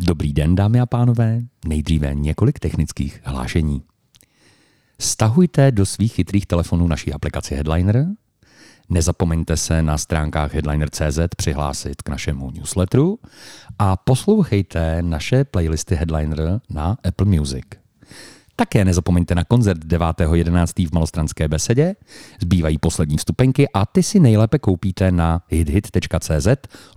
Dobrý den, dámy a pánové. Nejdříve několik technických hlášení. Stahujte do svých chytrých telefonů naší aplikaci Headliner. Nezapomeňte se na stránkách headliner.cz přihlásit k našemu newsletteru a poslouchejte naše playlisty Headliner na Apple Music. Také nezapomeňte na koncert 9.11. v Malostranské besedě. Zbývají poslední vstupenky a ty si nejlépe koupíte na hithit.cz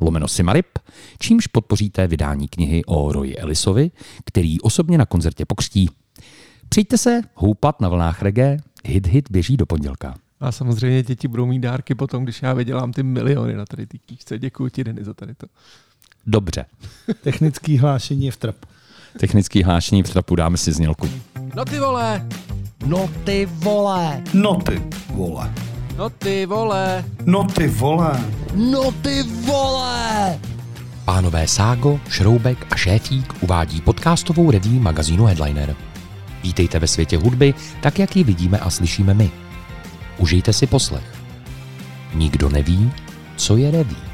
lomeno Simarip, čímž podpoříte vydání knihy o Roy Ellisovi, který osobně na koncertě pokřtí. Přijďte se houpat na vlnách reggae, Hit Hit běží do pondělka. A samozřejmě děti budou mít dárky potom, když já vydělám ty miliony na tady té knížce. Děkuji ti, Denny, za tady to. Dobře. Technický hlášení je v trapu. Technický hlášení v trapu dáme si znělku. No ty vole! No ty vole! No ty vole. No ty vole! No ty vole. No ty vole! Pánové Ságo, Šroubek a Šéfík uvádí podcastovou reví magazínu Headliner. Vítejte ve světě hudby, tak jak ji vidíme a slyšíme my. Užijte si poslech. Nikdo neví, co je reví.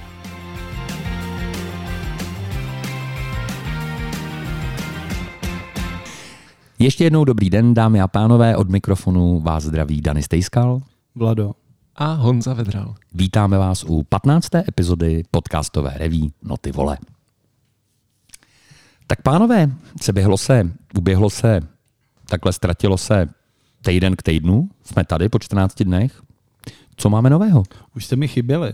Ještě jednou dobrý den, dámy a pánové, od mikrofonu vás zdraví Dany Stejskal. Vlado. A Honza Vedral. Vítáme vás u 15. epizody podcastové reví Noty vole. Tak pánové, se běhlo se, uběhlo se, takhle ztratilo se týden k týdnu, jsme tady po 14 dnech. Co máme nového? Už jste mi chyběli.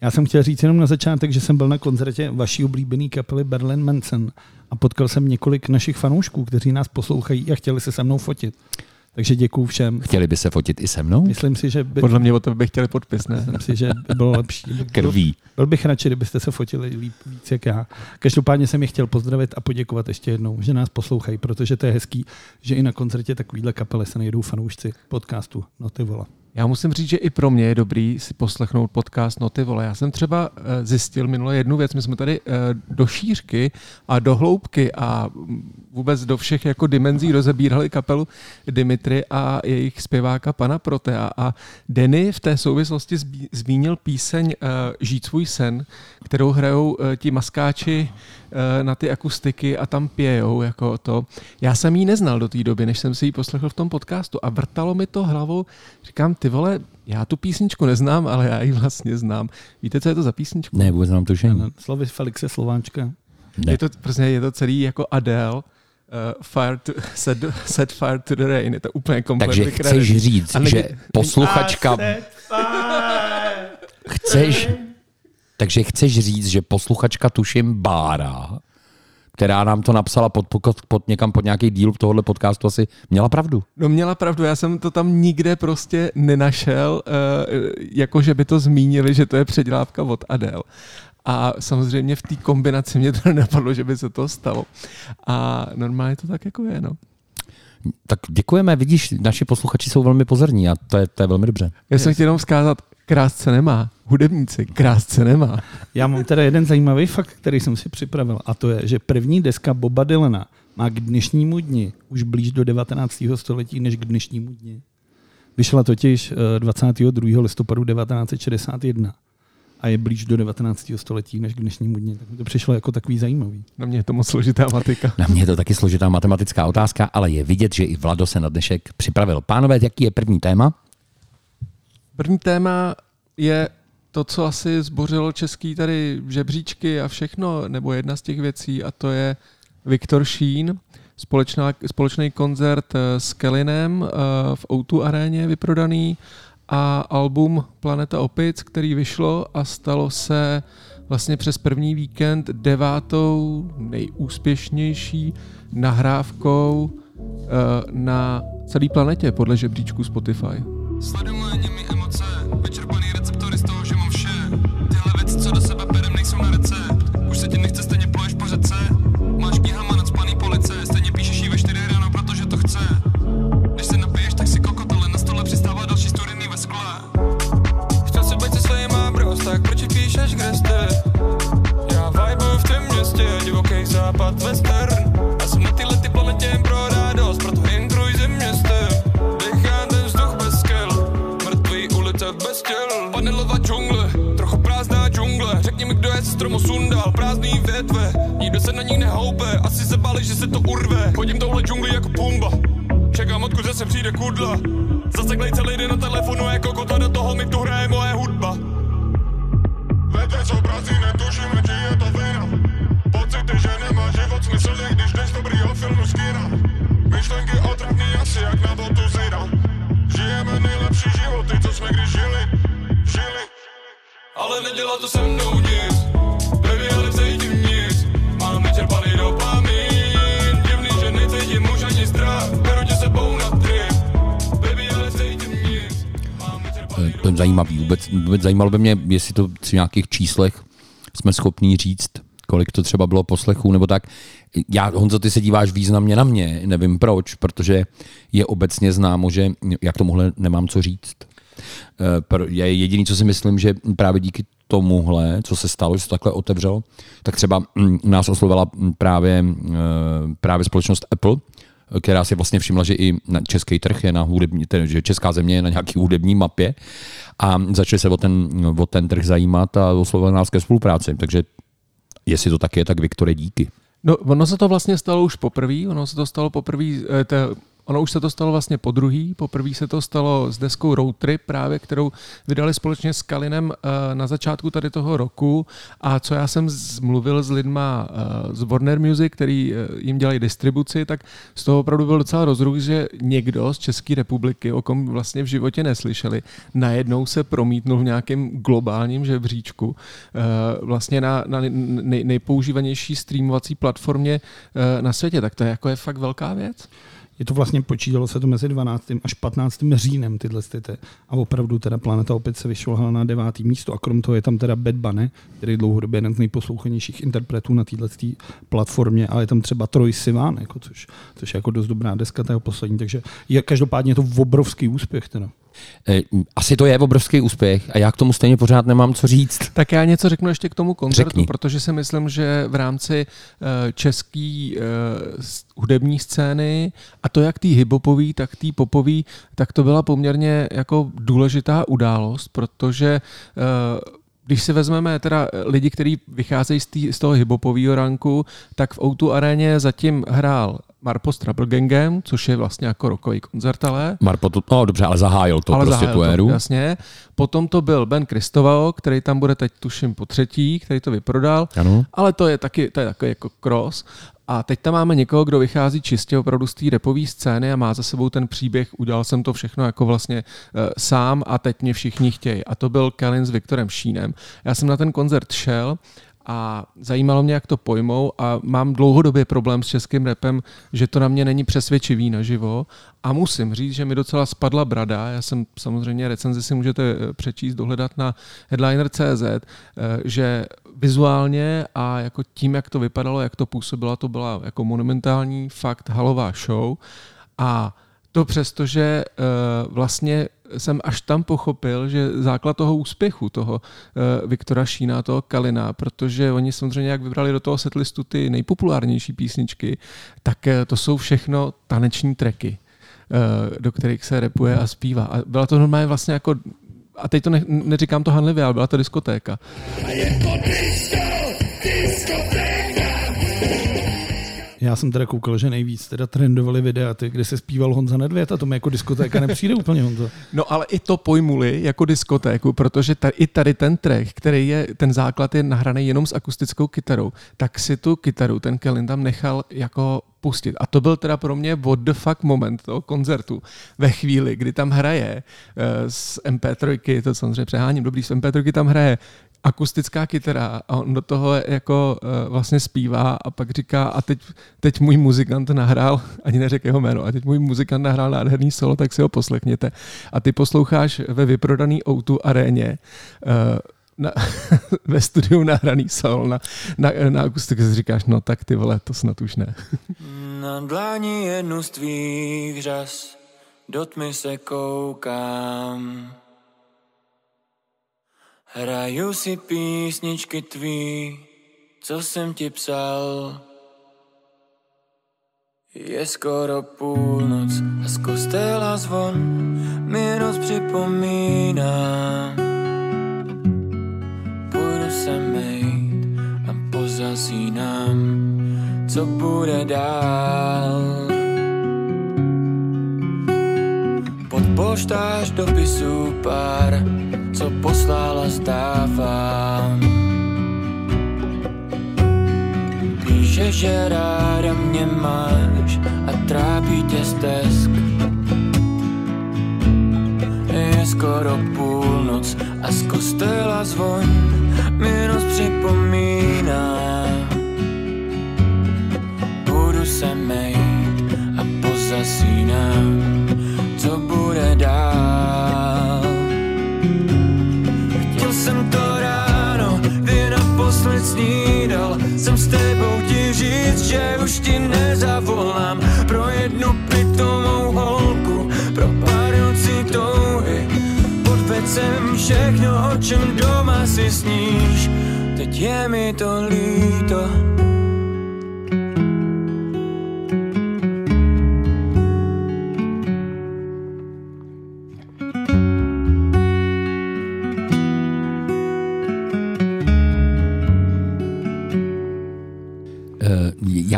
Já jsem chtěl říct jenom na začátek, že jsem byl na koncertě vaší oblíbené kapely Berlin Manson a potkal jsem několik našich fanoušků, kteří nás poslouchají a chtěli se se mnou fotit. Takže děkuju všem. Chtěli by se fotit i se mnou? Myslím si, že by, Podle mě o to bych chtěli podpis, ne? myslím si, že by bylo lepší. Krví. Byl bych radši, kdybyste se fotili líp víc jak já. Každopádně jsem je chtěl pozdravit a poděkovat ještě jednou, že nás poslouchají, protože to je hezký, že i na koncertě takovýhle kapely se najdou fanoušci podcastu. No ty vole. Já musím říct, že i pro mě je dobrý si poslechnout podcast No ty vole. Já jsem třeba eh, zjistil minule jednu věc. My jsme tady eh, do šířky a do hloubky a vůbec do všech jako dimenzí rozebírali kapelu Dimitry a jejich zpěváka pana Protea. A Denny v té souvislosti zmínil píseň eh, Žít svůj sen, kterou hrajou ti maskáči na ty akustiky a tam pějou jako to. Já jsem ji neznal do té doby, než jsem si ji poslechl v tom podcastu a vrtalo mi to hlavou. Říkám, ty vole, já tu písničku neznám, ale já ji vlastně znám. Víte, co je to za písničku? Ne, vůbec nám to tušení. Slovy Felixe Slováčka. Ne. Je to prostě je to celý jako Adele. Uh, fire to, set, set fire to the rain. Je to úplně kompletně Takže chceš říct, A není- že posluchačka... Chceš... Takže chceš říct, že posluchačka tuším Bára, která nám to napsala pod, pod, pod někam pod nějaký díl tohohle podcastu, asi měla pravdu. No měla pravdu, já jsem to tam nikde prostě nenašel, uh, jako že by to zmínili, že to je předělávka od Adele. A samozřejmě v té kombinaci mě to nenapadlo, že by se to stalo. A normálně to tak jako je, no. Tak děkujeme, vidíš, naši posluchači jsou velmi pozorní a to je, to je velmi dobře. Já jsem chtěl jenom vzkázat, krásce nemá. Hudebníci, krásce nemá. Já mám teda jeden zajímavý fakt, který jsem si připravil, a to je, že první deska Boba Dylana má k dnešnímu dni už blíž do 19. století než k dnešnímu dni. Vyšla totiž eh, 22. listopadu 1961 a je blíž do 19. století než k dnešnímu dni. Tak mi to přišlo jako takový zajímavý. Na mě je to moc složitá matika. Na mě je to taky složitá matematická otázka, ale je vidět, že i Vlado se na dnešek připravil. Pánové, jaký je první téma? První téma je to, co asi zbořilo český tady žebříčky a všechno, nebo jedna z těch věcí, a to je Viktor Sheen, společná, společný koncert eh, s Kellinem eh, v O2 aréně vyprodaný a album Planeta Opic, který vyšlo a stalo se vlastně přes první víkend devátou nejúspěšnější nahrávkou eh, na celé planetě podle žebříčku Spotify. Receptory z toho, že mám vše. Tyhle věci, co do sebe nejsou na. Už po řece. Máš police, stejně píšeš ve 4 ráno, protože to chce. Když se tak si na stole přistává další si být tak proč píšeš, kde jste? Já vibe v tom městě, divoký západ, western. Džungle, trochu prázdná džungle, řekni mi, kdo je z stromu sundal, prázdný větve, nikdo se na ní nehoupe, asi se báli, že se to urve. Chodím touhle džungli jako pumba, čekám odkud zase přijde kudla. Zaseklej celý den na telefonu jako kota, do toho mi tu hraje moje hudba. Větve jsou prázdný, netušíme, či je to vina. Pocity, že nemá život smysl, když jdeš dobrýho filmu z kina. Myšlenky otravný asi jak na botu zira. Žijeme nejlepší životy, co jsme kdy žili, žili. Ale nedělá to se mnou nic, baby, já necítím nic. Mám vyčerpaný dopamin, divný, že necítím už ani strach. Beru tě sebou na trip, baby, já necítím nic. Mám vyčerpaný To je zajímavý. Vůbec, vůbec zajímalo by mě, jestli to při nějakých číslech jsme schopní říct, kolik to třeba bylo poslechů nebo tak. Já, Honzo, ty se díváš významně na mě, nevím proč, protože je obecně známo, že jak tomuhle nemám co říct. Eh, Je jediný, co si myslím, že právě díky tomuhle, co se stalo, že se takhle otevřelo, tak třeba mm, nás oslovila právě, eh, právě společnost Apple, která si vlastně všimla, že i na český trh je na hudební, že česká země je na nějaký hudební mapě a začali se o ten, o ten trh zajímat a oslovili nás ke spolupráci. Takže jestli to tak je, tak Viktore, díky. No, ono se to vlastně stalo už poprvé, ono se to stalo poprvé, eh, ono už se to stalo vlastně po druhý, poprvé se to stalo s deskou Road Trip právě, kterou vydali společně s Kalinem eh, na začátku tady toho roku. A co já jsem zmluvil s lidma eh, z Warner Music, který eh, jim dělají distribuci, tak z toho opravdu byl docela rozruch, že někdo z České republiky, o kom vlastně v životě neslyšeli, najednou se promítnul v nějakém globálním žebříčku vlastně na, na nej, nejpoužívanější streamovací platformě na světě, tak to je jako je fakt velká věc. Je to vlastně, počítalo se to mezi 12. až 15. říjnem tyhle styty. A opravdu teda Planeta opět se vyšlohla na devátý místo a krom toho je tam teda Bad Bunny, který je dlouhodobě jeden z nejposlouchanějších interpretů na této platformě, ale je tam třeba Troy Sivan, jako což, což je jako dost dobrá deska tého poslední, takže je každopádně je to obrovský úspěch teda. Eh, Asi to je obrovský úspěch a já k tomu stejně pořád nemám co říct. Tak já něco řeknu ještě k tomu koncertu, Řekni. protože si myslím, že v rámci uh, české uh, hudební scény, a to jak té hiphopový, tak té popový, tak to byla poměrně jako důležitá událost, protože když si vezmeme teda lidi, kteří vycházejí z, tý, z toho hiphopového ranku, tak v O2 aréně zatím hrál Marpo s Trouble Gangem, což je vlastně jako rokový koncert, ale Marpo to, no dobře, ale zahájil to ale prostě zahájil tu éru. To, jasně. Potom to byl Ben Kristovao, který tam bude teď tuším po třetí, který to vyprodal. Ano. Ale to je taky, to je takový jako cross. A teď tam máme někoho, kdo vychází čistě opravdu z té repové scény a má za sebou ten příběh, udělal jsem to všechno jako vlastně uh, sám a teď mě všichni chtějí. A to byl Kellen s Viktorem Šínem. Já jsem na ten koncert šel a zajímalo mě, jak to pojmou a mám dlouhodobě problém s českým repem, že to na mě není přesvědčivý naživo a musím říct, že mi docela spadla brada. Já jsem samozřejmě recenzi si můžete eh, přečíst, dohledat na headliner.cz, eh, že vizuálně a jako tím, jak to vypadalo, jak to působilo, to byla jako monumentální fakt halová show a to přesto, že uh, vlastně jsem až tam pochopil, že základ toho úspěchu, toho uh, Viktora Šína, toho Kalina, protože oni samozřejmě, jak vybrali do toho setlistu ty nejpopulárnější písničky, tak uh, to jsou všechno taneční treky, do kterých se repuje a zpívá. A byla to normálně vlastně jako a teď to ne, neříkám to hanlivě, ale byla to diskotéka. Já jsem teda koukal, že nejvíc teda trendovali videa, ty, kde se zpíval Honza Nedvěd a to mi jako diskotéka nepřijde úplně Honza. No ale i to pojmuli jako diskotéku, protože ta, i tady ten track, který je, ten základ je nahraný jenom s akustickou kytarou, tak si tu kytaru ten Kellen tam nechal jako pustit. A to byl teda pro mě what the fuck moment toho koncertu. Ve chvíli, kdy tam hraje uh, z MP3, to samozřejmě přeháním, dobrý, z MP3 tam hraje akustická kytara a on do toho jako uh, vlastně zpívá a pak říká a teď, teď můj muzikant nahrál, ani neřekl jeho jméno, a teď můj muzikant nahrál nádherný solo, tak si ho poslechněte. A ty posloucháš ve vyprodaný O2 aréně uh, na, ve studiu nahraný sol na, na, na akustiku si říkáš, no tak ty vole, to snad už ne. Na dlani jednu z tvých řas do tmy se koukám. Hraju si písničky tvý, co jsem ti psal. Je skoro půlnoc a z kostela zvon mi noc připomíná. Půjdu se mejt pozasínám, co bude dál. Pod poštář dopisů pár, co poslala zdávám. Píše, že ráda mě máš a trápí tě stesk. Je skoro půlnoc a z kostela zvon mi noc připomíná. Budu se mejt a pozasínám, co bude dál. Jsem to ráno, kdy naposled snídal, jsem s tebou ti říct, že už ti nezavolám pro jednu pitomou holku, pro nocí touhy. Podvedl jsem všechno, o čem doma si sníš, teď je mi to líto.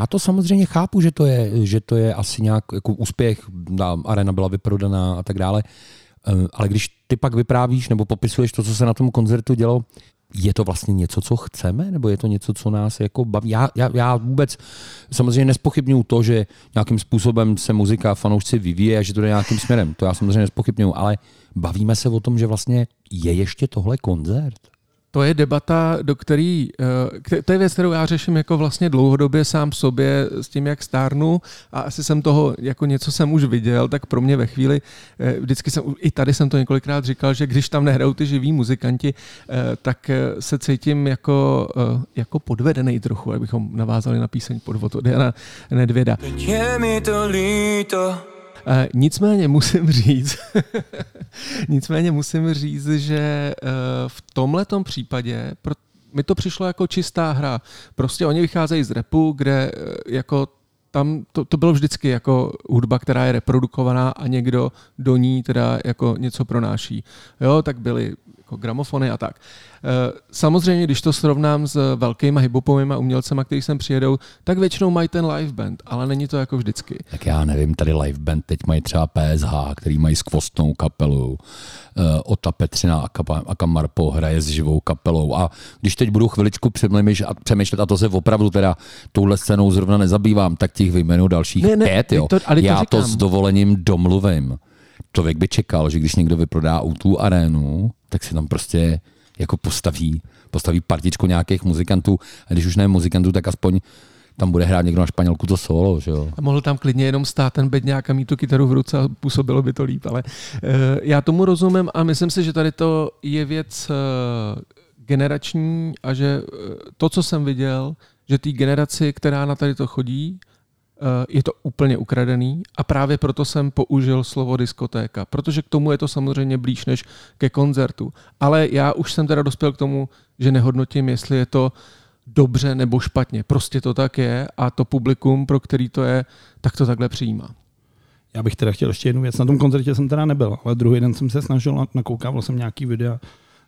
To samozřejmě chápu, že to je, že to je asi nějak jako úspěch, arena byla vyprodaná a tak dále, Eh, ale když ty pak vyprávíš nebo popisuješ to, co se na tom koncertu dělo, je to vlastně něco, co chceme, nebo je to něco, co nás jako baví? Já, já, já vůbec samozřejmě nespochybnuju to, že nějakým způsobem se muzika a fanoušci vyvíje a že to jde nějakým směrem. To já samozřejmě nespochybnuju, ale bavíme se o tom, že vlastně je ještě tohle koncert. To je debata, do který, eh, to je věc, kterou já řeším jako vlastně dlouhodobě sám sobě s tím, jak stárnu a asi jsem toho, jako něco jsem už viděl, tak pro mě ve chvíli, eh, vždycky jsem, i tady jsem to několikrát říkal, že když tam nehrajou ty živí muzikanti, eh, tak se cítím jako, jako podvedený trochu, abychom navázali na píseň Podvod od Jana Nedvěda. Teď je mi to líto. Eh, nicméně musím říct, nicméně musím říct, že eh, v tomhletom případě mi to přišlo jako čistá hra. Prostě oni vycházejí z repu, kde eh, jako tam to, to bylo vždycky jako hudba, která je reprodukovaná a někdo do ní teda jako něco pronáší. Jo, tak byly jako gramofony a tak. Eh, Samozřejmě, když to srovnám s velkými hiphopovými umělcema, kteří sem přijedou, tak většinou mají ten live band, ale není to jako vždycky. Tak já nevím, tady live band teď mají třeba PSH, který mají skvostnou kapelu. Uh, Ota Petřina a, Kamarpo hraje s živou kapelou. A když teď budu chviličku přemýšlet, a to se opravdu teda touhle scénou zrovna nezabývám, tak těch vyjmenu dalších Ne, ne, pět. Jo. to- ale to já to říkám. s dovolením domluvím. Člověk by čekal, že když někdo vyprodá tu arénu, tak si tam prostě jako postaví, postaví partičku nějakých muzikantů. A když už ne muzikantů, tak aspoň tam bude hrát někdo na španělku to solo, že jo. A mohl tam klidně jenom stát ten bedňák a mít tu kytaru v ruce a působilo by to líp, ale uh, já tomu rozumím a myslím si, že tady to je věc uh, generační a že uh, to, co jsem viděl, že té generaci, která na tady to chodí, je to úplně ukradený a právě proto jsem použil slovo diskotéka, protože k tomu je to samozřejmě blíž než ke koncertu. Ale já už jsem teda dospěl k tomu, že nehodnotím, jestli je to dobře nebo špatně. Prostě to tak je a to publikum, pro který to je, tak to takhle přijímá. Já bych teda chtěl ještě jednu věc. Na tom koncertě jsem teda nebyl, ale druhý den jsem se snažil, nakoukával jsem nějaký videa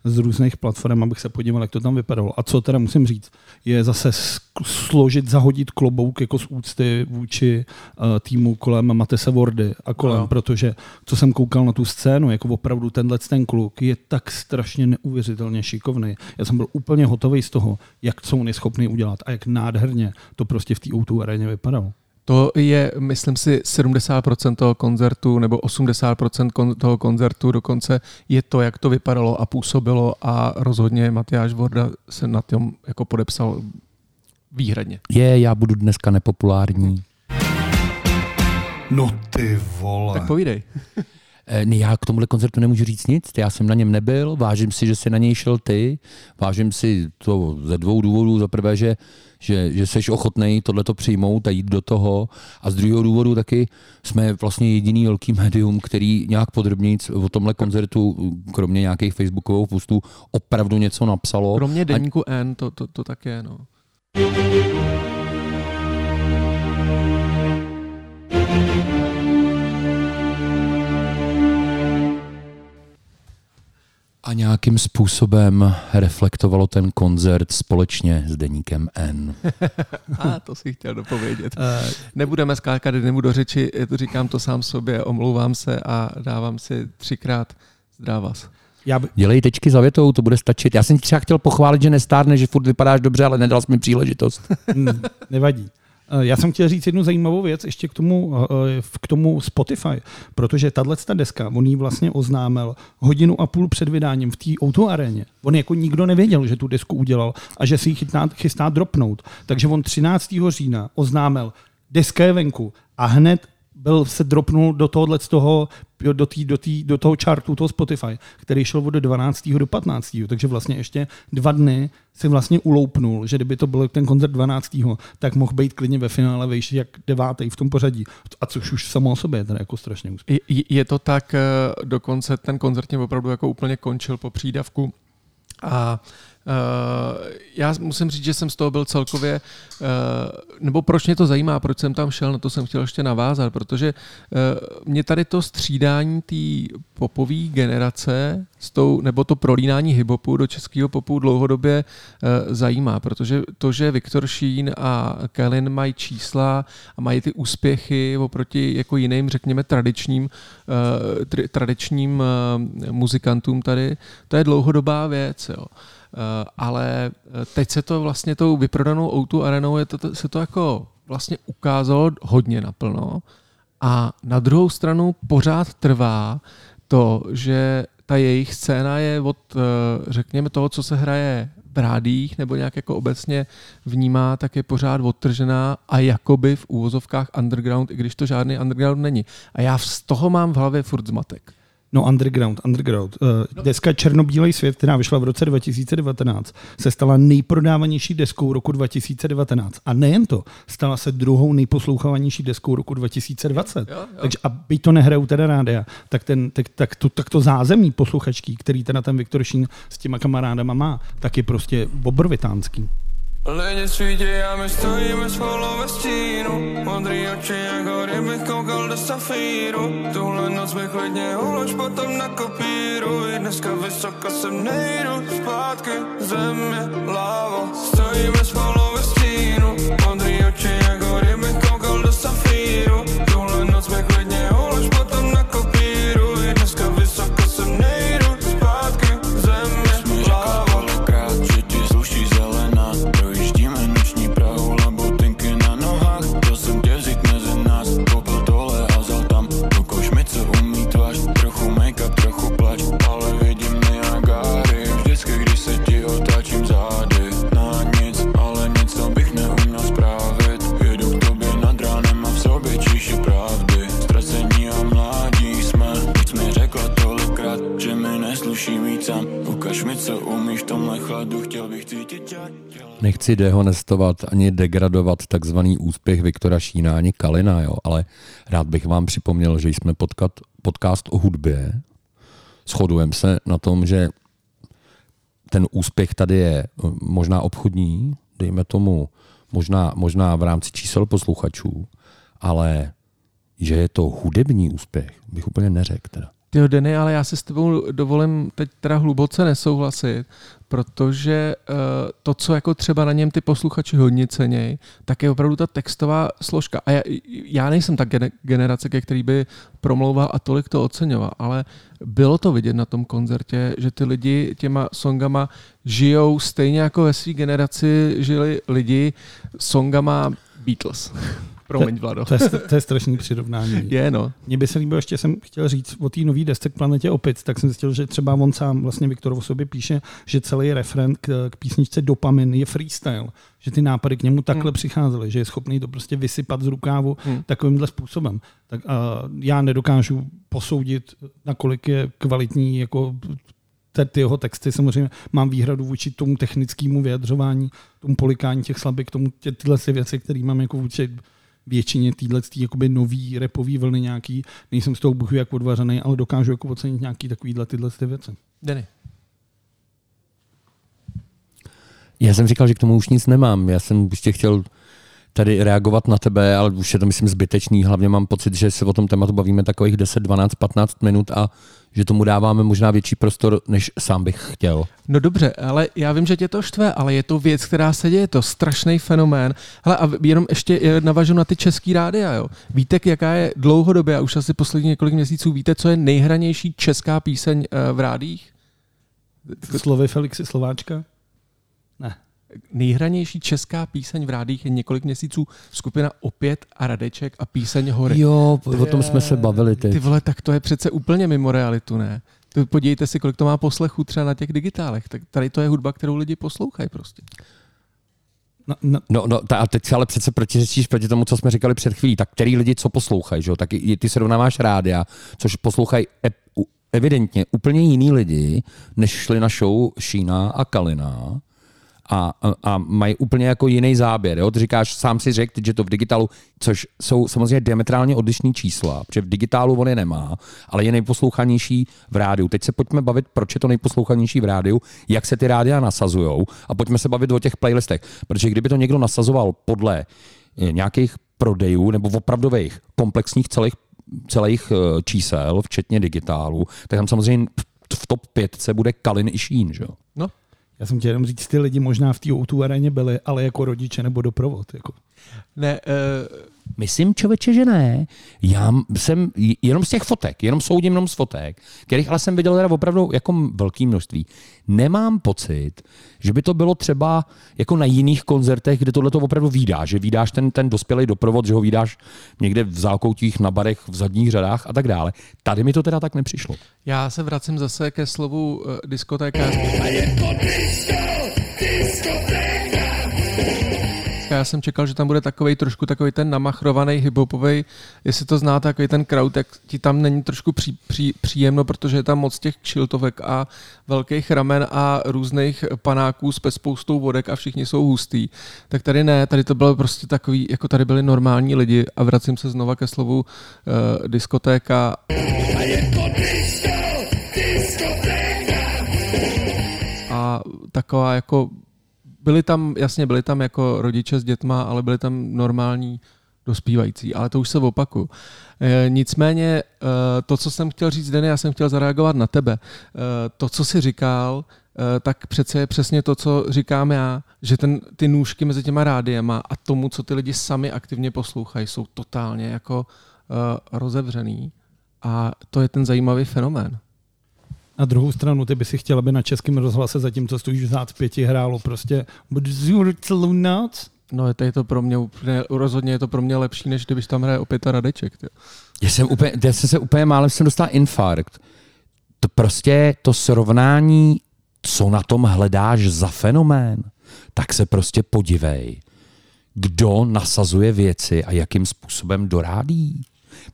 z různých platform, abych se podíval, jak to tam vypadalo. A co teda musím říct, je zase složit, zahodit klobouk jako z úcty vůči uh, týmu kolem Matese Wordy a kolem, Ano. protože co jsem koukal na tu scénu, jako opravdu tenhle ten kluk je tak strašně neuvěřitelně šikovný. Já jsem byl úplně hotový z toho, jak co on je schopný udělat a jak nádherně to prostě v té O2 aréně vypadalo. To je, myslím si, 70% toho koncertu nebo 80% kon- toho koncertu dokonce je to, jak to vypadalo a působilo a rozhodně Matyáš Vorda se na tom jako podepsal výhradně. Je, já budu dneska nepopulární. No ty vole. Tak povídej. Eh, ne, Já k tomuhle koncertu nemůžu říct nic, já jsem na něm nebyl, vážím si, že jsi na něj šel ty, vážím si to ze dvou důvodů. Za prvé, že, že, že jsi ochotný tohleto přijmout a jít do toho a z druhého důvodu taky jsme vlastně jediný velký médium, který nějak podrobněji o tomhle koncertu, kromě nějakých facebookových postů, opravdu něco napsalo. Kromě A- deníku N, to, to, to tak je, no. A nějakým způsobem reflektovalo ten koncert společně s deníkem N. A to si chtěl dopovědět. Nebudeme skákat jednému do řeči, to říkám to sám sobě, omlouvám se a dávám si třikrát zdravas. Já by, Dělej tečky za větou, to bude stačit. Já jsem ti třeba chtěl pochválit, že nestárne, že furt vypadáš dobře, ale nedal jsi mi příležitost. Mm, nevadí. Eh, Já jsem chtěl říct jednu zajímavou věc ještě k tomu, eh, k tomu Spotify, protože tahle deska, on ji vlastně oznámil hodinu a půl před vydáním v té Auto aréně. On jako nikdo nevěděl, že tu desku udělal a že si ji chytná, chystá dropnout. Takže on 13. října oznámil, deska je venku a hned byl se dropnul do tohohle z toho, do, tý, do, tý, do toho chartu toho Spotify, který šel od 12. do 15. Takže vlastně ještě dva dny si vlastně uloupnul, že kdyby to byl ten koncert 12. tak mohl být klidně ve finále vejší jak devátý v tom pořadí. A což už samo o sobě je teda jako strašně úspěch. Je, je to tak, eh, dokonce ten koncert mě opravdu jako úplně končil po přídavku a Uh, já musím říct, že jsem z toho byl celkově, uh, nebo proč mě to zajímá, proč jsem tam šel, na to jsem chtěl ještě navázat, protože uh, mě tady to střídání té popové generace s tou, nebo to prolínání hiphopu do českého popu dlouhodobě uh, zajímá, protože to, že Viktor Sheen a Kellen mají čísla a mají ty úspěchy oproti jako jiným, řekněme, tradičním, tr- tradičním muzikantům tady, to je dlouhodobá věc. Jo. Uh, ale teď se to vlastně tou vyprodanou O2 arenou je to, se to jako vlastně ukázalo hodně naplno a na druhou stranu pořád trvá to, že ta jejich scéna je od, uh, řekněme, toho, co se hraje v rádích nebo nějak jako obecně vnímá, tak je pořád odtržená a jakoby v úvozovkách underground, i když to žádný underground není. A já z toho mám v hlavě furt zmatek. No underground, underground. Uh, deska Černobílej svět, která vyšla v roce 2019, se stala nejprodávanější deskou roku 2019. A nejen to, stala se druhou nejposlouchávanější deskou roku 2020. Jo, jo. Takže a to nehrajou teda rádia, tak, ten, tak, tak, to, tak to zázemí posluchačský, který teda ten Viktor Šín s těma kamarádama má, tak je prostě obrovitánský. Lidi svítí a my stojíme spolu ve stínu. Modrý oči jako kdybych koukal do safíru. Tuhle noc mi klidně ulož potom na kopíru. I dneska vysoko sem nejdu zpátky Země, láva Stojíme spolu ve stínu. Modrý mi nesluší mít sám Ukaž mi, co umíš tomhle chladu Chtěl bych cítit tě Nechci dehonestovat ani degradovat takzvaný úspěch Viktora Šína ani Kalina, jo, ale rád bych vám připomněl, že jsme podkat, podcast o hudbě. Shodujeme se na tom, že ten úspěch tady je eh, možná obchodní, dejme tomu možná, možná v rámci čísel posluchačů, ale že je to hudební úspěch, bych úplně neřekl teda. Ty Denny, ale já si s tebou dovolím teď teda hluboce nesouhlasit, protože uh, to, co jako třeba na něm ty posluchači hodně cenějí, tak je opravdu ta textová složka. A já, já nejsem ta gene- generace, ke který by promlouval a tolik to oceňoval, ale bylo to vidět na tom koncertě, že ty lidi těma songama žijou stejně jako ve své generaci žili lidi songama Beatles. Promiň, Vlado. To je, to je strašný přirovnání. Je, no. Mně by se líbilo, ještě jsem chtěl říct o té nový desce k planetě Opic, tak jsem zjistil, že třeba on sám vlastně Viktor o sobě píše, že celý refren k, k písničce Dopamin je freestyle, že ty nápady k němu takhle hmm. přicházely, že je schopný to prostě vysypat z rukávu hmm. takovýmhle způsobem. Tak uh, já nedokážu posoudit, nakolik je kvalitní jako ty jeho texty samozřejmě mám výhradu vůči tomu technickému vyjadřování, tomu polikání těch slabik, tomu tě, tyhle ty věci, které mám jako vůči většině týhle jakoby nový repový vlny nějaký, nejsem z toho buchu jak odvařený, ale dokážu jako ocenit nějaký takovýhle tyhle ty věci. Denny. Já jsem říkal, že k tomu už nic nemám. Já jsem ještě chtěl tady reagovat na tebe, ale už je to myslím zbytečný. Hlavně mám pocit, že se o tom tématu bavíme takových 10, 12, 15 minut a že tomu dáváme možná větší prostor, než sám bych chtěl. No dobře, ale já vím, že tě to štve, ale je to věc, která se děje, je to strašný fenomén. Hele, a jenom ještě eh, navažu na ty český rádia, jo. Víte, jaká je dlouhodobě, a už asi poslední několik měsíců, víte, co je nejhranější česká píseň eh, v rádích? Slovy Felixy Slováčka? Ne. Nejhranější česká píseň v rádích je několik měsíců skupina Opět a Radeček a píseň Hory. Jo, o tom jsme se bavili teď. Ty vole, tak to je přece úplně mimo realitu, ne? To Podívejte si, kolik to má poslechů třeba na těch digitálech. Tak tady to je hudba, kterou lidi poslouchají prostě. No, no, No, no ta, a teď si ale přece protiřečíš proti tomu, co jsme říkali před chvílí. Tak který lidi co poslouchají, že jo? Tak i, ty srovnáváš rádia, což poslouchají evidentně úplně jiný lidi, než šli na show Šína a Kalina a, a, mají úplně jako jiný záběr. Jo? Ty říkáš, sám si řekl, že to v digitálu, což jsou samozřejmě diametrálně odlišný čísla, protože v digitálu on je nemá, ale je nejposlouchanější v rádiu. Teď se pojďme bavit, proč je to nejposlouchanější v rádiu, jak se ty rádia nasazujou a pojďme se bavit o těch playlistech, protože kdyby to někdo nasazoval podle eh, nějakých prodejů nebo opravdových komplexních celých, celých eh, čísel, včetně digitálu, tak tam samozřejmě v top 5 se bude Kalin i Šín. Že? jo? Já jsem chtěl jenom říct, ty lidi možná v té O2 aréně byli, ale jako rodiče nebo doprovod. Jako. ne, uh, Myslím, člověče, že ne. Já jsem jenom z těch fotek, jenom soudím jenom z fotek, kterých ale jsem viděl teda opravdu jako velké množství. Nemám pocit, že by to bylo třeba jako na jiných koncertech, kde tohle to opravdu výdáš, že výdáš ten, ten dospělý doprovod, že ho výdáš někde v zákoutích, na barech, v zadních řadách a tak dále. Tady mi to teda tak nepřišlo. já se vracím zase ke slovu uh, diskotéka. Já jsem čekal, že tam bude takový trošku takový ten namachrovaný hiphopový, jestli to znáte, takový ten crowd, tak ti tam není trošku pří, pří, příjemno, protože je tam moc těch kšiltovek a velkých ramen a různých panáků s spoustou vodek a všichni jsou hustý. Tak tady ne, tady to bylo prostě takový, jako tady byli normální lidi a vracím se znova ke slovu uh, diskotéka. A taková jako byli tam, jasně, byli tam jako rodiče s dětma, ale byli tam normální dospívající, ale to už se opakuju. E, nicméně e, to, co jsem chtěl říct, Denny, já jsem chtěl zareagovat na tebe. E, to, co jsi říkal, tak přece je přesně to, co říkám já, že ten, ty nůžky mezi těma rádiema a tomu, co ty lidi sami aktivně poslouchají, jsou totálně jako rozevřený. A to je ten zajímavý fenomén. Na druhou stranu, ty by si chtěl, aby na českém rozhlase, zatímco stojíš v zát pěti, hrálo prostě Bdzur celou noc. No, to je to pro mě úplně, rozhodně je to pro mě lepší, než když tam hraje opět a Radeček. Tyjo. Já jsem, úplně, já jsem se úplně málem jsem dostal infarkt. To prostě to srovnání, co na tom hledáš za fenomén, tak se prostě podívej, kdo nasazuje věci a jakým způsobem dorádí.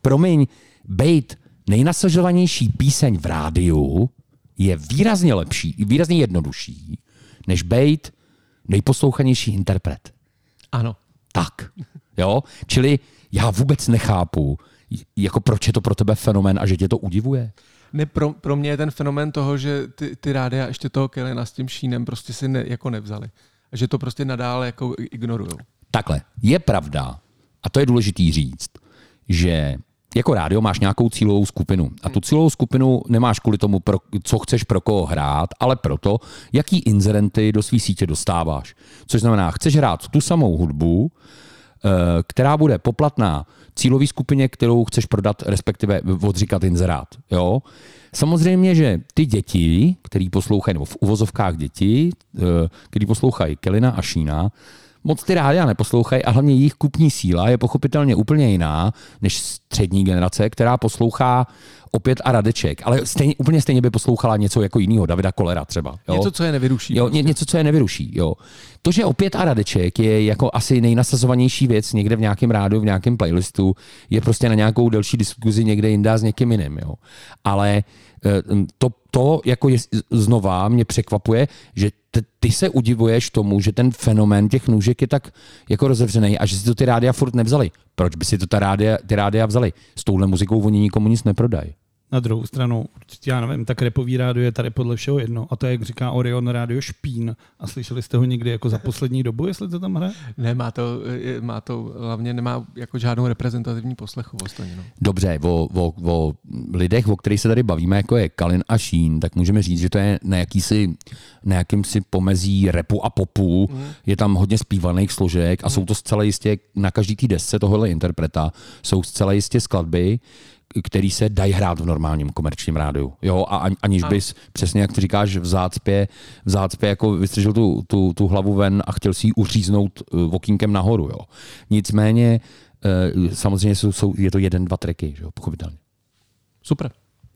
Promiň, bejt nejnasazovanější píseň v rádiu je výrazně lepší, výrazně jednodušší, než bejt nejposlouchanější interpret. Ano. Tak, jo? Čili já vůbec nechápu, jako proč je to pro tebe fenomén a že tě to udivuje. Ne, pro, pro mě je ten fenomén toho, že ty, ty rádia ještě toho Kelena s tím šínem prostě si ne, jako nevzali. A že to prostě nadále jako ignorujou. Takhle, je pravda, a to je důležitý říct, že jako rádio máš nějakou cílovou skupinu. A tu cílovou skupinu nemáš kvůli tomu, pro, co chceš pro koho hrát, ale proto, jaký inzerenty do své sítě dostáváš. Což znamená, chceš hrát tu samou hudbu, eh, která bude poplatná cílové skupině, kterou chceš prodat, respektive odříkat inzerát. Jo? Samozřejmě, že ty děti, který poslouchají, nebo v uvozovkách děti, eh, který poslouchají Kelina a Šína, moc ty rádia neposlouchají a hlavně jejich kupní síla je pochopitelně úplně jiná než střední generace, která poslouchá opět a Radeček, ale stejně, úplně stejně by poslouchala něco jako jiného, Davida Kolera třeba. Jo? Něco, co je nevyruší. Jo, ně, něco, co je nevyruší. Jo. To, že opět a Radeček je jako asi nejnasazovanější věc někde v nějakém rádu, v nějakém playlistu, je prostě na nějakou delší diskuzi někde jinde s někým jiným. Jo. Ale to, to jako je, znova mě překvapuje, že t- ty se udivuješ tomu, že ten fenomén těch nůžek je tak jako rozevřený a že si to ty rádia furt nevzali. Proč by si to ta rádia, ty rádia vzali? S touhle muzikou oni nikomu nic neprodají. Na druhou stranu, určitě já nevím, tak repový rádio je tady podle všeho jedno. A to je, jak říká Orion rádio Špín. A slyšeli jste ho někdy jako za poslední dobu, jestli to tam hraje? Ne, má to, má to hlavně nemá jako žádnou reprezentativní poslechovost ani. No. Dobře, o, o, o lidech, o kterých se tady bavíme, jako je Kalin a Sheen, tak můžeme říct, že to je na, jakýsi, na jakýmsi pomezí repu a popu. Mm. Je tam hodně zpívaných složek a jsou to zcela jistě, na každý té desce tohohle interpreta, jsou zcela jistě skladby, který se dají hrát v normálním komerčním rádiu. Jo, a ani- aniž bys, přesně jak ty říkáš, v zácpě, v zácpě jako vystřežil tu, tu, tu hlavu ven a chtěl si ji uříznout eh, okýnkem nahoru. Jo. Nicméně, eh, samozřejmě jsou, jsou, je to jeden, dva tracky, že jo, pochopitelně. Super.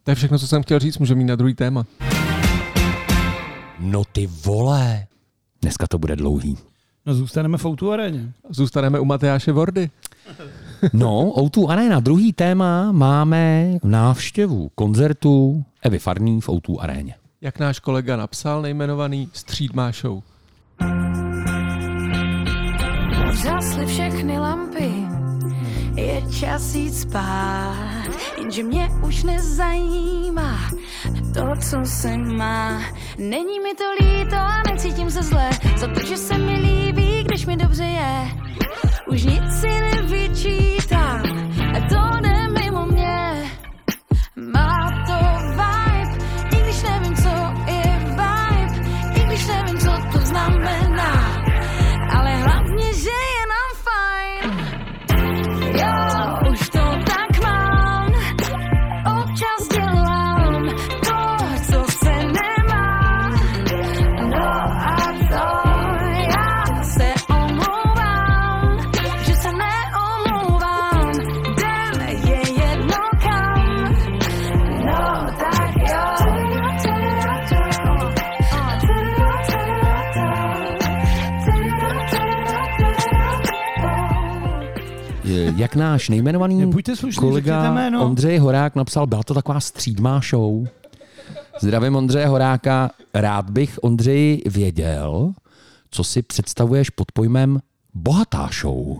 To je všechno, co jsem chtěl říct, můžeme jít na druhý téma. No ty vole. Dneska to bude dlouhý. No zůstaneme v Outu aréně. Zůstaneme u Mateáše Vordy. No, O2 Arena. Druhý téma máme návštěvu koncertu Evy Farný v O2 Aréně. Jak náš kolega napsal, nejmenovaný Střídmá show. Zhasly všechny lampy, je čas jít spát, jenže mě už nezajímá to, co se má. Není mi to líto a necítím se zle, za to, že se mi líbí, když mi dobře je. Už nic si nevyčítám, Jak náš nejmenovaný slušný, kolega. Ondřej Horák napsal, byla to taková střídmá show. Zdravím Ondřeje Horáka. Rád bych, Ondřej, věděl, co si představuješ pod pojmem bohatá show.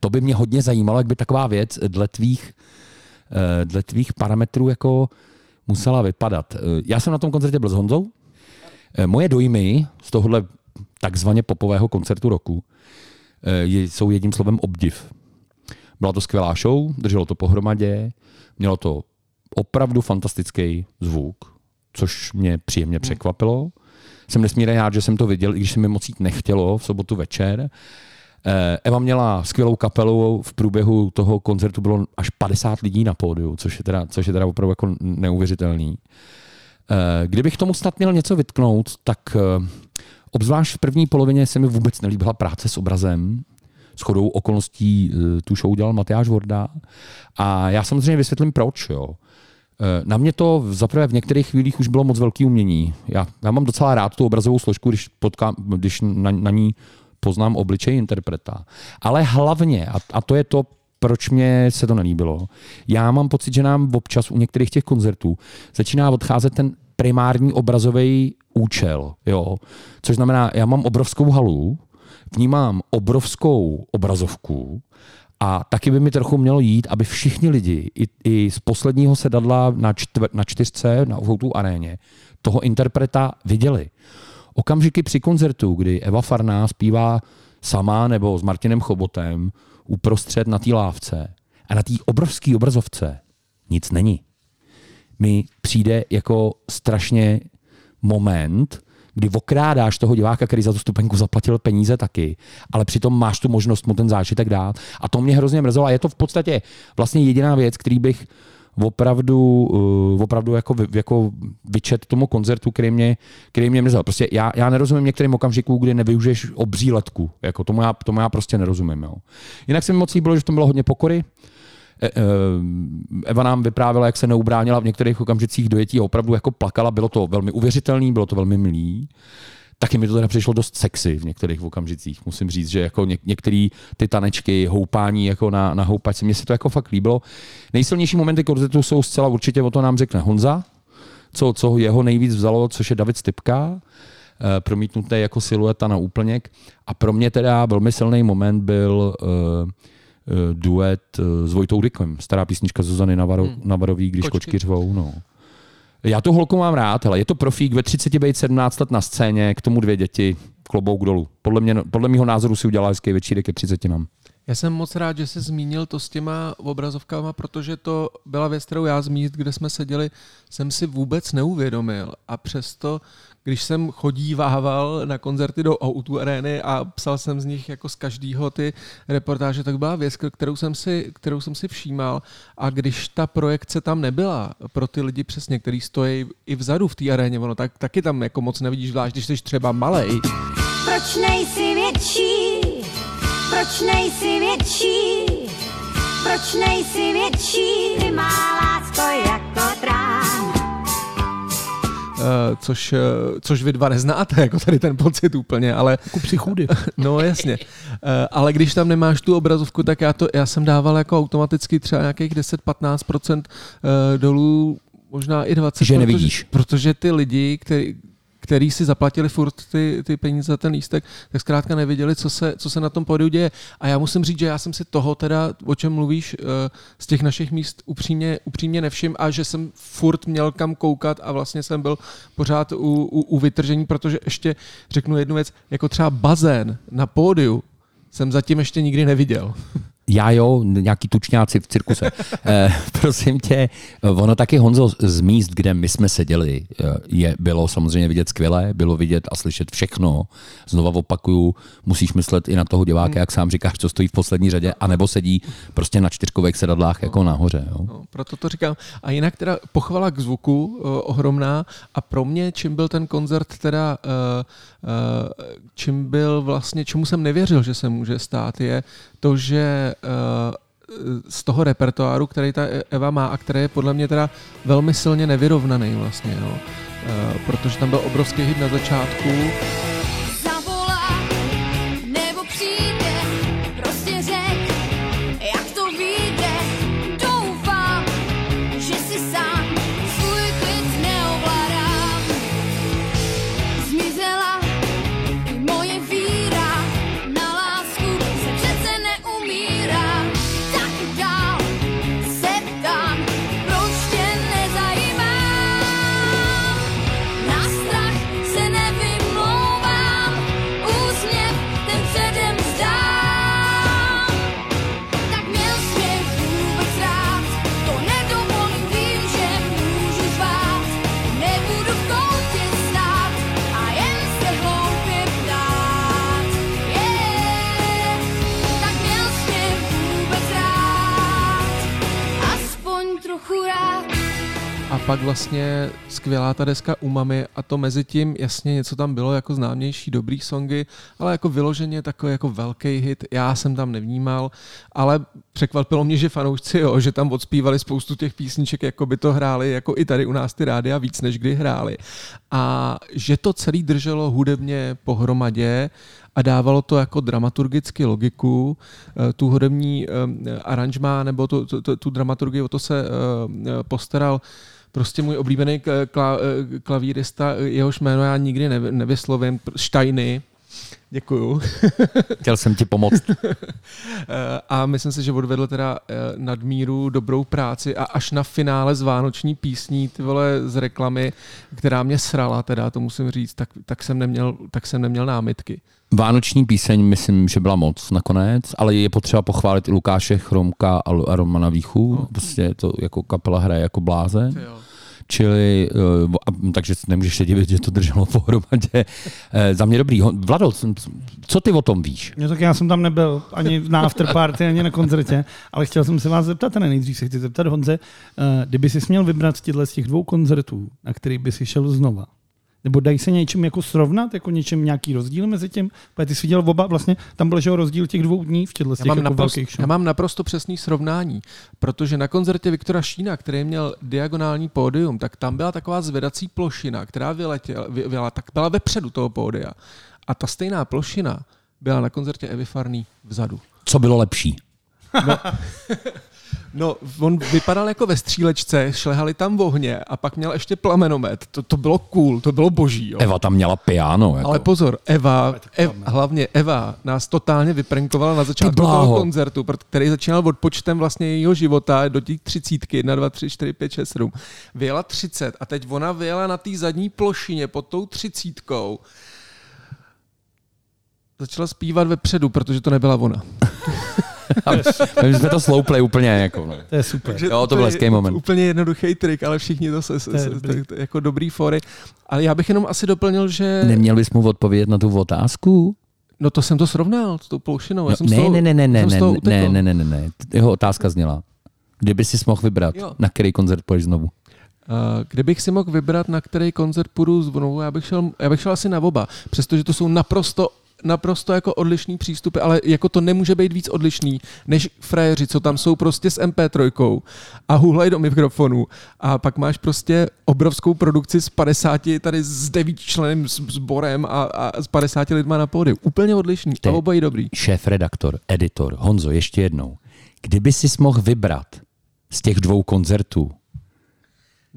To by mě hodně zajímalo, jak by taková věc dle tvých, eh, dle tvých parametrů jako musela vypadat. Eh, Já jsem na tom koncertě byl s Honzou. Eh, Moje dojmy z tohohle takzvaně popového koncertu roku jsou jedním slovem obdiv. Byla to skvělá show, drželo to pohromadě, mělo to opravdu fantastický zvuk, což mě příjemně překvapilo. Jsem nesmírně rád, že jsem to viděl, i když se mi moc jít nechtělo v sobotu večer. Eh, Eva měla skvělou kapelu, v průběhu toho koncertu bylo až 50 lidí na pódiu, což je teda, což je teda opravdu jako neuvěřitelný. Eh, Kdybych tomu snad měl něco vytknout, tak eh, obzvlášť v první polovině se mi vůbec nelíbila práce s obrazem. S chodou okolností eh, tu show dělal Matyáš Vorda. A já samozřejmě vysvětlím proč. Jo. Eh, Na mě to zaprvé v některých chvílích už bylo moc velký umění. Já, já mám docela rád tu obrazovou složku, když, potkám, když na, na ní poznám obličej interpreta. Ale hlavně, a, a to je to, proč mě se to nelíbilo, já mám pocit, že nám občas u některých těch koncertů začíná odcházet ten primární obrazový účel. Jo? Což znamená, já mám obrovskou halu, v ní mám obrovskou obrazovku a taky by mi trochu mělo jít, aby všichni lidi, i, i z posledního sedadla na, čtvr, na čtyřce na Outu aréně, toho interpreta viděli. Okamžiky při koncertu, kdy Eva Farná zpívá sama nebo s Martinem Chobotem uprostřed na té lávce a na té obrovské obrazovce nic není. Mi přijde jako strašně moment, kdy okrádáš toho diváka, který za tu stupenku zaplatil peníze taky, ale přitom máš tu možnost mu ten zážitek dát. A to mě hrozně mrzelo. A je to v podstatě vlastně jediná věc, který bych opravdu, uh, opravdu jako, jako vyčet tomu koncertu, který mě, který mě mrzel. Prostě já, já nerozumím některým okamžikům, kdy nevyužiješ obří letku. Jako tomu, já, tomu já prostě nerozumím. Jo. Jinak se mi moc líbilo, že v tom bylo hodně pokory. E- e, Eva nám vyprávěla, jak se neubránila v některých okamžicích dojetí a opravdu jako plakala. Bylo to velmi uvěřitelný, bylo to velmi milý. Taky mi to teda přišlo dost sexy v některých okamžicích. Musím říct, že jako něk- některé ty tanečky, houpání jako na, na houpačce, mně se to jako fakt líbilo. Nejsilnější momenty koncertu jsou zcela určitě, o to nám řekne Honza, co, co jeho nejvíc vzalo, což je David Stipka, eh, promítnutý jako silueta na úplněk. A pro mě teda velmi silný moment byl, eh, duet eh, s Vojtou Dykem, stará písnička Zuzany Navaro, Hmm. Navarový, když Kočky. kočky, řvou. No. Já tu holku mám rád, hele, je to profík, ve 30 být 17 let na scéně, k tomu dvě děti, klobouk dolů. Podle, mě, podle mého názoru si udělala hezký večírek ke 30 nám. Já jsem moc rád, že jsi zmínil to s těma obrazovkama, protože to byla věc, kterou já z míst, kde jsme seděli, jsem si vůbec neuvědomil. A přesto, když jsem chodívával na koncerty do O2 arény a psal jsem z nich jako z každého ty reportáže, tak byla věc, kterou jsem si, kterou jsem si všímal. A když ta projekce tam nebyla pro ty lidi přesně, který stojí i vzadu v té aréně, ono tak, taky tam jako moc nevidíš, zvlášť když jsi třeba malej, Proč nejsi větší? Proč nejsi větší? Proč nejsi větší? Ty má lásko jako trám. Eh, což, eh, což vy dva neznáte, jako tady ten pocit úplně, ale si chůdy. no jasně. Eh, Ale když tam nemáš tu obrazovku, tak já, to, já jsem dával jako automaticky třeba nějakých 10-15% eh, dolů, možná i 20%. Že nevidíš. Protože, protože ty lidi, který, který si zaplatili furt ty, ty peníze za ten lístek, tak zkrátka nevěděli, co se, co se na tom pódiu děje. A já musím říct, že já jsem si toho teda, o čem mluvíš, eh, z těch našich míst upřímně, upřímně nevšim a že jsem furt měl kam koukat a vlastně jsem byl pořád u, u, u vytržení, protože ještě řeknu jednu věc, jako třeba bazén na pódiu jsem zatím ještě nikdy neviděl. Já jo, nějaký tučňáci v cirkuse. eh, prosím tě, ono taky Honzo z míst, kde my jsme seděli, eh, je, bylo samozřejmě vidět skvěle, bylo vidět a slyšet všechno. Znova opakuju, musíš myslet i na toho diváka, jak sám říkáš, co stojí v poslední řadě, anebo sedí prostě na čtyřkových sedadlách jako nahoře. Jo. No, proto to říkám. A jinak teda pochvala k zvuku uh, ohromná a pro mě, čím byl ten koncert teda, uh, čím byl vlastně, čemu jsem nevěřil, že se může stát, je to, že uh, z toho repertoáru, který ta Eva má a který je podle mě teda velmi silně nevyrovnaný vlastně, no. Protože tam byl obrovský hit na začátku, pak vlastně skvělá ta deska Umami a to mezi tím, jasně něco tam bylo jako známější dobrý songy, ale jako vyloženě takový jako velký hit, já jsem tam nevnímal, ale překvapilo mě, že fanoušci, jo, že tam odspívali spoustu těch písniček, jako by to hráli, jako i tady u nás ty rádia víc, než kdy hráli. A že to celý drželo hudebně pohromadě a dávalo to jako dramaturgicky logiku, eh, tu hudební eh, aranžma nebo tu, tu, tu, tu dramaturgii, o to se eh, postaral prostě můj oblíbený kla, eh, klavírista, jehož jméno já nikdy nevy- nevyslovím, Štajny, Děkuju. Chtěl jsem ti pomoct. Eh, A myslím si, že odvedl teda eh, nadmíru dobrou práci a až na finále z Vánoční písní, ty vole z reklamy, která mě srala, teda to musím říct, tak, tak, jsem, neměl, tak jsem neměl námitky. Vánoční píseň myslím, že byla moc nakonec, ale je potřeba pochválit i Lukáše Chromka a Romana Víchu. No. Prostě to jako kapela hraje jako blázen. Jo. Čili, a- takže nemůžeš se divit, že to drželo pohromadě. Uh, za mě dobrý. Vlado, co ty o tom víš? No tak já jsem tam nebyl ani na afterparty, ani na koncertě, ale chtěl jsem se vás zeptat, a ne nejdřív se chci zeptat Honze, eh, kdyby si měl vybrat z těchto z těch dvou koncertů, na který by si šel znova, nebo dají se něčím jako srovnat, jako něčem nějaký rozdíl mezi tím? Protože ty jsi viděl oba, vlastně tam byl že rozdíl těch dvou dní v těchto z Já těch mám, jako naprosto, velkých show. já mám naprosto přesný srovnání, protože na koncertě Viktora Šína, který měl diagonální pódium, tak tam byla taková zvedací plošina, která vyletěla, vy- vyjela, tak byla vepředu toho pódia. A ta stejná plošina byla na koncertě Evy Farný vzadu. Co bylo lepší? No, on vypadal jako ve střílečce, šlehali tam ohně a pak měl ještě plamenomet. To, to bylo cool, to bylo boží. Jo. Eva tam měla piano. Jako. Ale pozor, Eva, Ev, hlavně Eva nás totálně vyprankovala na začátku toho koncertu, který začínal odpočtem vlastně jejího života do těch třicítky, 1, 2, 3, 4, 5, 6, 7. Vyjela 30 a teď ona vyjela na té zadní plošině pod tou třicítkou. Začala zpívat vepředu, protože to nebyla ona. My jsme to sloupli úplně. Jako, no. To je super. Jo, to byl hezký moment. Úplně jednoduchý trik, ale všichni to se, se, se dobrý. to, jako dobrý fory. Ale já bych jenom asi doplnil, že... Neměl bys mu odpovědět na tu otázku? No to jsem to srovnal s tou ploušinou. Já No, jsem ne, toho, ne, ne, ne, ne, ne, ne, ne, ne, ne, ne. Jeho otázka zněla. Kdyby si mohl vybrat, Jo. na který koncert půjdeš znovu? Uh, kdybych si mohl vybrat, na který koncert půjdu znovu, já bych šel, já bych šel asi na oba, přestože to jsou naprosto naprosto jako odlišný přístupy, ale jako to nemůže být víc odlišný, než frajeři, co tam jsou prostě s MP3 a hulají do mikrofonu a pak máš prostě obrovskou produkci s 50, tady s 9 členem sborem a, a s 50 lidma na pódiu. Úplně odlišný Ty. a obojí dobrý. Šéf, redaktor, editor, Honzo, ještě jednou. Kdyby si mohl vybrat z těch dvou koncertů,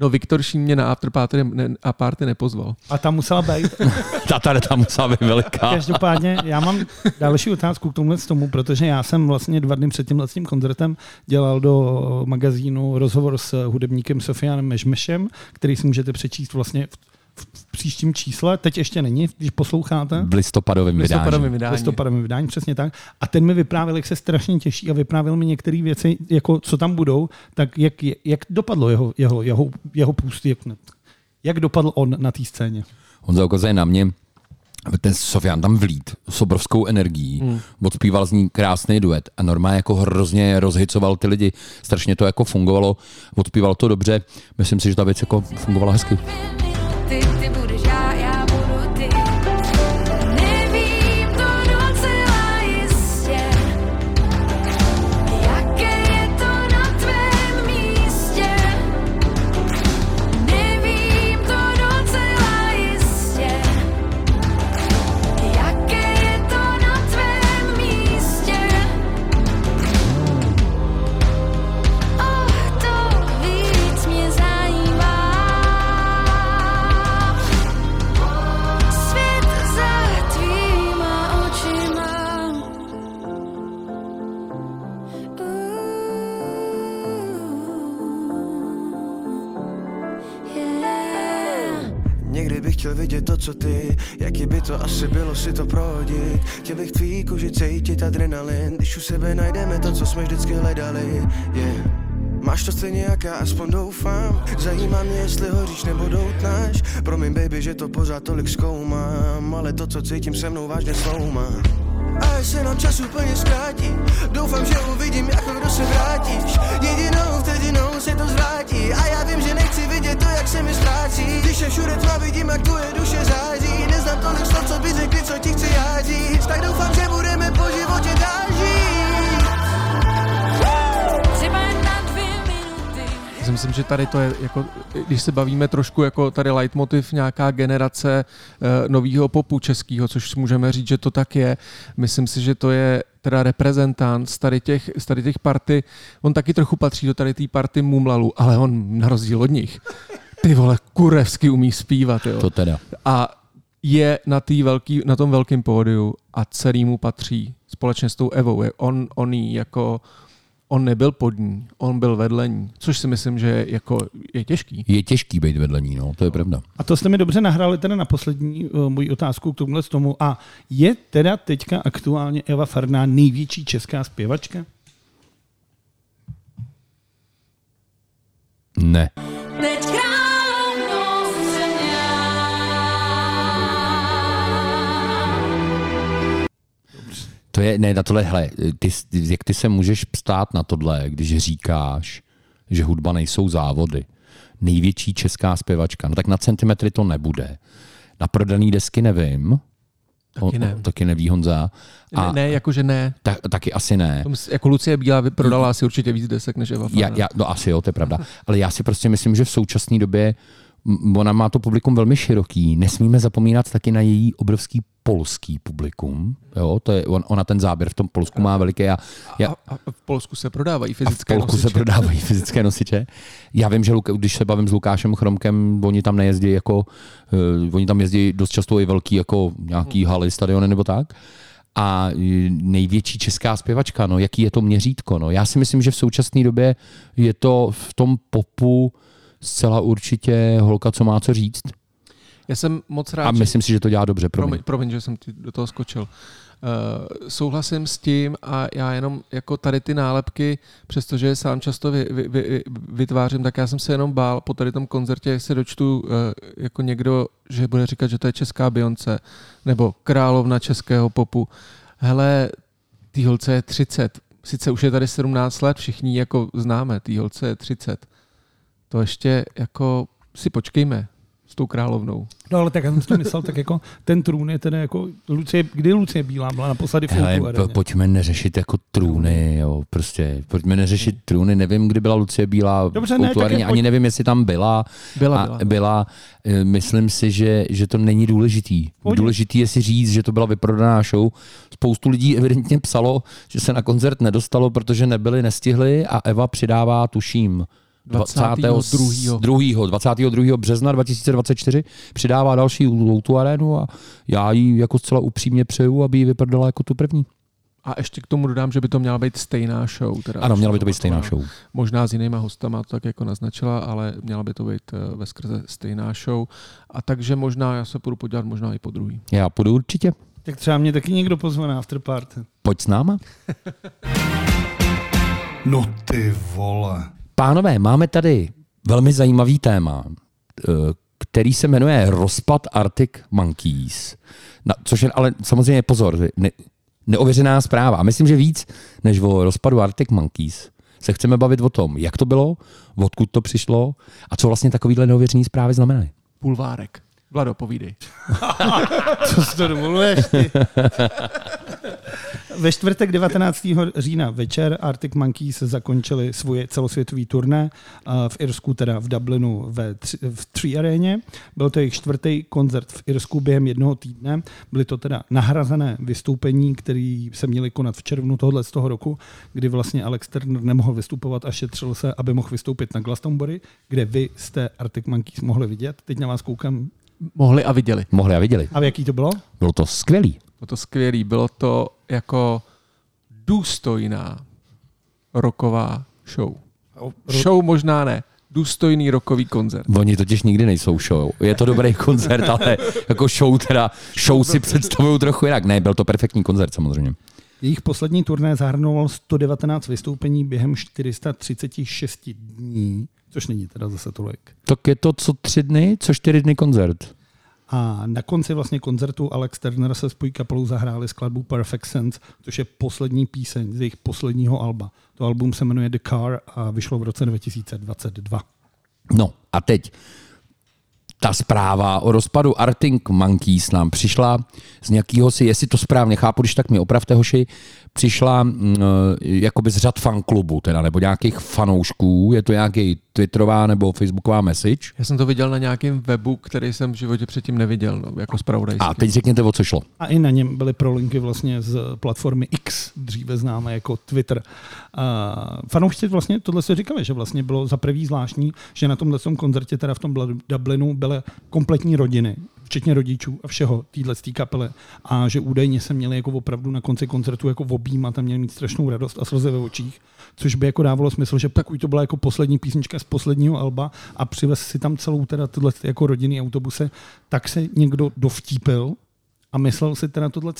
No Viktor Šín mě na afterparty ne, a party nepozval. A tam musela být. ta tady tam musela být veliká. Každopádně já mám další otázku k tomuhle tomu, protože já jsem vlastně dva dny před tímhle tím koncertem dělal do magazínu rozhovor s hudebníkem Sofianem Mežmešem, který si můžete přečíst vlastně v, v příštím čísle, teď ještě není, když posloucháte. V listopadovém vydání. Listopadovém vydání. listopadovém vydání, přesně tak. A ten mi vyprávěl, jak se strašně těší a vyprávěl mi některé věci, jako co tam budou, tak jak, jak dopadlo jeho, jeho, jeho, jeho půst, jak, jak dopadl on na té scéně. Honza ukazuje na mě, ten Sofian tam vlít s obrovskou energií, hmm. odspíval z ní krásný duet a normálně jako hrozně rozhicoval ty lidi. Strašně to jako fungovalo, odspíval to dobře. Myslím si, že ta věc jako fungovala hezky. Ty, ty budeš chtěl vidět to, co ty. Jaký by to asi bylo si to prohodit? Chtěl bych tvý kůži cítit adrenalin. Když u sebe najdeme to, co jsme vždycky hledali. Yeah. Máš to stejně jak já, aspoň doufám. Zajímá mě, jestli hoříš nebo doutnáš. Promiň baby, že to pořád tolik zkoumám Ale to, co cítím se mnou vážně sloumá a až se nám čas úplně zkrátí. Doufám, že uvidím, jako kdo se vrátíš. Jedinou vtedinou se to zvrátí. A já vím, že nechci vidět to, jak se mi ztrácí. Když je všude tma, vidím, jak tvoje duše září. Neznám tolik slov, co by řekli, co ti chci já říct Tak doufám, že budeme po životě dál žít si myslím, že tady to je, jako, když se bavíme trošku jako tady leitmotiv nějaká generace uh, nového popu českého, což můžeme říct, že to tak je. Myslím si, že to je teda reprezentant z tady těch, z tady těch party. On taky trochu patří do tady té party Mumlalu, ale on na rozdíl od nich, ty vole, kurevsky umí zpívat, jo. To teda. A je na, tý velký, na tom velkém pódiu a celý mu patří společně s tou Evou. Je On, on jí jako on nebyl pod ní, on byl vedle ní, což si myslím, že je, jako, je těžký. Je těžký být vedle ní, no, to je pravda. A to jste mi dobře nahráli teda na poslední uh, moji otázku k tomuhle tomu. A je teda teďka aktuálně Eva Farná největší česká zpěvačka? Ne. To je, ne, na tohle, hele, ty, jak ty se můžeš ptát na tohle, když říkáš, že hudba nejsou závody. Největší česká zpěvačka. No tak na centimetry to nebude. Na prodaný desky nevím. Taky ne. O, taky neví Honza. A Ne, ne, jakože ne. ta, taky asi ne. To mys- Jako Lucie Bílá prodala asi určitě víc desek než Eva Já, já, no asi jo, to je pravda. Ale já si prostě myslím, že v současné době M- Ona má to publikum velmi široký. Nesmíme zapomínat taky na její obrovský polský publikum. Jo, to je, on, ona ten záběr v tom Polsku má veliký. A, já, A, a v Polsku se prodávají a v fyzické Polsku se nosiče. prodávají fyzické nosiče. Já vím, že když se bavím s Lukášem Chromkem, oni tam nejezdí jako, uh, oni tam jezdí dost často i velký jako nějaký haly, stadiony nebo tak. A eh, největší česká zpěvačka, no, jaký je to měřítko? No? Já si myslím, že v současné době je to v tom popu zcela určitě holka, co má co říct. Já jsem moc rád, A že- myslím si, že to dělá dobře. Promiň. Promiň, promiň, že jsem ti do toho skočil. Uh, souhlasím s tím a já jenom jako tady ty nálepky, přestože je sám často vy, vy, vy, vytvářím, tak já jsem se jenom bál po tady tom koncertě, jak se dočtu uh, jako někdo, že bude říkat, že to je česká Beyoncé nebo královna českého popu. Hele, tý holce je 30. Sice už je tady 17 let, všichni jako známe, tý holce je 30. To ještě jako si počkejme s tou královnou. No ale tak já jsem si to myslel, tak jako ten trůn je teda jako, Lucie, kdy Lucie Bílá byla naposledy v Hele, po, pojďme neřešit jako trůny, jo, prostě, pojďme neřešit trůny, nevím, kdy byla Lucie Bílá Dobře, ne, tak je- ani pojď- nevím, jestli tam byla, Byla, a byla. byla eh, myslím si, že, že to není důležitý. Pojď. Důležitý je si říct, že to byla vyprodaná show. Spoustu lidí evidentně psalo, že se na koncert nedostalo, protože nebyli, nestihli a Eva přidává, tuším, 22.. 22. 22. března 2024 přidává další tu arénu a já jí jako zcela upřímně přeju, aby ji vyprdala jako tu první. A ještě k tomu dodám, že by to měla být stejná show. Teda Ano, měla by to být stejná show. Možná s jinýma hostama to tak jako naznačila, ale měla by to být eh, ve skrze stejná show. A takže možná já se půjdu podívat možná i po druhý. Já půjdu určitě. Tak třeba mě taky někdo pozve na afterparty. Pojď s náma. No ty vole. Pánové, máme tady velmi zajímavý téma, eh, který se jmenuje Rozpad Arctic Monkeys. Na, což je ale samozřejmě pozor, ne, neověřená zpráva. A myslím, že víc než o rozpadu Arctic Monkeys se chceme bavit o tom, jak to bylo, odkud to přišlo a co vlastně takovýhle neověřené zprávy znamenají. Pulvárek. Vlado, povídej. Co si to domluvuješ ty? Ve čtvrtek 19. října večer Arctic Monkeys zakončili svoje celosvětový turné v Irsku, teda v Dublinu ve tři, v Tree aréně. Byl to jejich čtvrtý koncert v Irsku během jednoho týdne. Byly to teda nahrazené vystoupení, které se měly konat v červnu tohohle z toho roku, kdy vlastně Alex Turner nemohl vystupovat a šetřil se, aby mohl vystoupit na Glastonbury, kde vy jste Arctic Monkeys mohli vidět. Teď na vás koukám. Mohli a viděli. Mohli a viděli. A v jaký to bylo? Bylo to skvělý. Bylo to skvělý. Bylo to jako důstojná roková show. Show možná ne. Důstojný rokový koncert. Oni totiž nikdy nejsou show. Je to dobrý koncert, ale jako show teda, show si představují trochu jinak. Ne, byl to perfektní koncert samozřejmě. Jejich poslední turné zahrnoval 119 vystoupení během 436 dní, což není teda zase tolik. Tak je to co tři dny, co čtyři dny koncert. A na konci vlastně koncertu Alex Turner se spojí kapelou zahráli skladbu Perfect Sense, což je poslední píseň z jejich posledního alba. To album se jmenuje The Car a vyšlo v roce 2022. No a teď ta zpráva o rozpadu Arctic Monkeys nám přišla z nějakého si, jestli to správně chápu, když tak mi opravte hoši, přišla mm, jakoby z řad fanklubu, teda, nebo nějakých fanoušků, je to nějaký twitterová nebo facebooková message. Já jsem to viděl na nějakém webu, který jsem v životě předtím neviděl, no, jako zpravodajský. A teď řekněte, o co šlo. A i na něm byly prolinky vlastně z platformy X, dříve známé jako Twitter. A fanoušci vlastně tohle se říkali, že vlastně bylo za prvý zvláštní, že na tomhle tom koncertě, teda v tom Dublinu, byly kompletní rodiny, včetně rodičů a všeho téhle kapely. A že údajně se měli jako opravdu na konci koncertu jako objímat a měli mít strašnou radost a slzy ve očích, což by jako dávalo smysl, že pokud to byla jako poslední písnička z posledního alba a přivez si tam celou teda tyhle jako rodinný autobuse, tak se někdo dovtípil a myslel si teda tohle?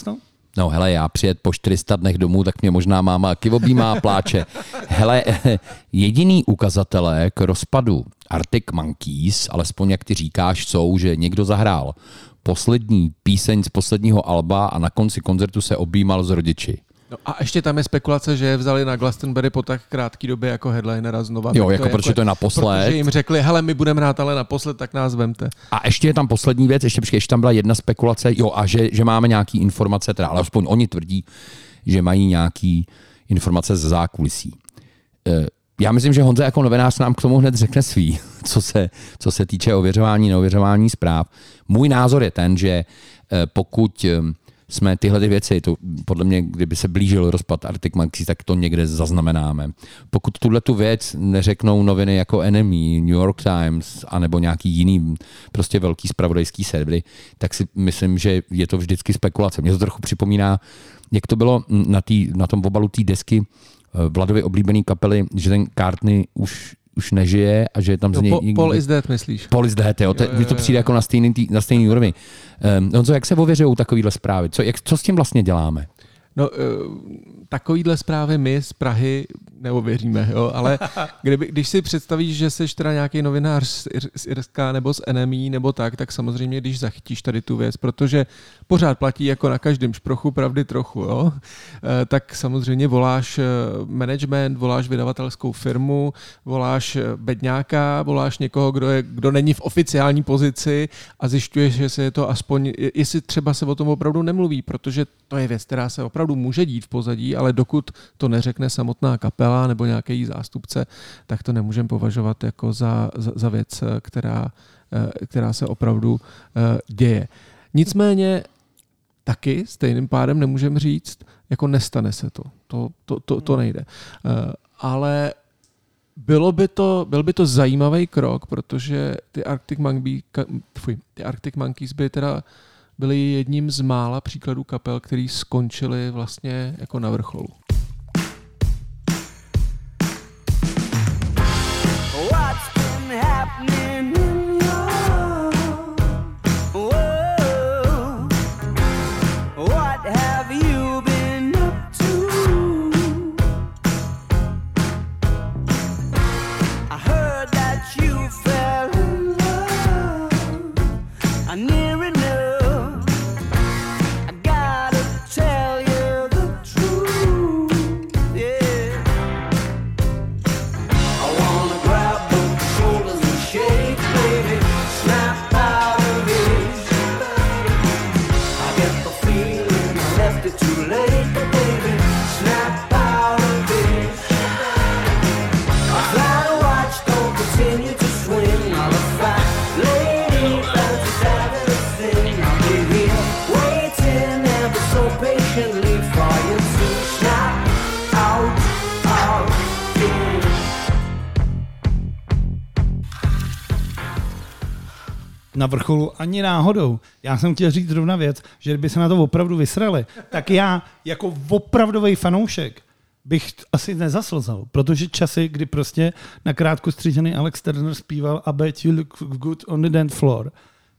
No hele, já přijet po 400 dnech domů, tak mě možná máma objímá a pláče. Hele, jediný ukazatelé k rozpadu Arctic Monkeys, alespoň jak ty říkáš, jsou, že někdo zahrál poslední píseň z posledního alba a na konci koncertu se objímal s rodiči. No a ještě tam je spekulace, že je vzali na Glastonbury po tak krátké době jako headlinera znova. Jo, Tak jako protože to je naposled. Protože jim řekli, hele, my budeme hrát ale naposled, tak nás vemte. A ještě je tam poslední věc, ještě, ještě tam byla jedna spekulace, jo, a že, že máme nějaký informace, teda, ale aspoň oni tvrdí, že mají nějaký informace ze zákulisí. E, já myslím, že Honza jako novinář nám k tomu hned řekne svý. co se, co se týče ověřování, neověřování zpráv. Můj názor je ten, že eh, pokud eh, jsme tyhle ty věci, to podle mě, kdyby se blížil rozpad Arctic Monkeys, tak to někde zaznamenáme. Pokud tuhle tu věc neřeknou noviny jako Enemy, New York Times, anebo nějaký jiný prostě velký spravodajský servery, tak si myslím, že je to vždycky spekulace. Mě to trochu připomíná, jak to bylo na, tý, na tom obalu té desky eh, Vladovy oblíbený kapely, že ten Cartney už už nežije a že je tam z něj... po, někdy- Paul is dead, myslíš? Paul is dead, jo. To, Jo, jo, mně to přijde jako na stejný, tý, na stejný úrovni. Um, Honzo, jak se ověřují takovýhle zprávy? Co, jak, co s tím vlastně děláme? No, eh, takovýhle zprávy my z Prahy neověříme, jo, ale kdyby, když si představíš, že jsi teda nějaký novinář z, Ir- z Irska nebo z NME nebo tak, tak samozřejmě, když zachytíš tady tu věc, protože pořád platí jako na každém šprochu pravdy trochu, jo, eh, tak samozřejmě voláš eh, management, voláš vydavatelskou firmu, voláš bedňáka, voláš někoho, kdo, je, kdo není v oficiální pozici a zjišťuješ, že se je to aspoň, jestli třeba se o tom opravdu nemluví, protože to je věc, která se opravdu může dít v pozadí, ale dokud to neřekne samotná kapela nebo nějaký její zástupce, tak to nemůžeme považovat jako za, za, za věc, která, eh, která se opravdu eh, děje. Nicméně taky stejným pádem nemůžeme říct, jako nestane se to. To, to, to, to nejde. Eh, Ale bylo by to, byl by to zajímavý krok, protože ty Arctic, Monkey, fuj, ty Arctic Monkeys by teda byli jedním z mála příkladů kapel, který skončili vlastně jako na vrcholu. Na vrcholu ani náhodou. Já jsem chtěl říct zrovna věc, že kdyby se na to opravdu vysrali, tak já jako opravdový fanoušek bych asi nezaslzal, protože časy, kdy prostě na krátko střížený Alex Turner zpíval I bet you look good on the dance floor,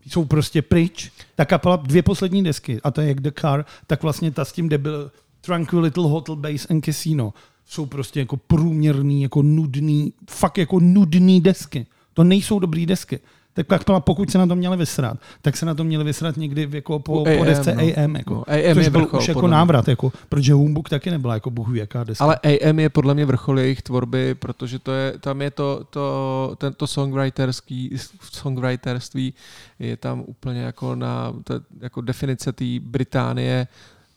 jsou prostě pryč. Ta kapela dvě poslední desky, a to je jak The Car, tak vlastně ta s tím debil Tranquil Little Hotel Base and Casino jsou prostě jako průměrný, jako nudný, fakt jako nudný desky. To nejsou dobrý desky. Tak kapela, pokud se na to měli vysrat, tak se na to měli vysrat někdy jako po, U po AM, desce no. AM. Jako, No, AM což je byl vrchol, už jako návrat, jako, protože Humbug taky nebyla jako bohu jaká deska. Ale AM je podle mě vrchol jejich tvorby, protože to je, tam je to, to tento songwriterský, songwriterství je tam úplně jako na to, jako definice té Británie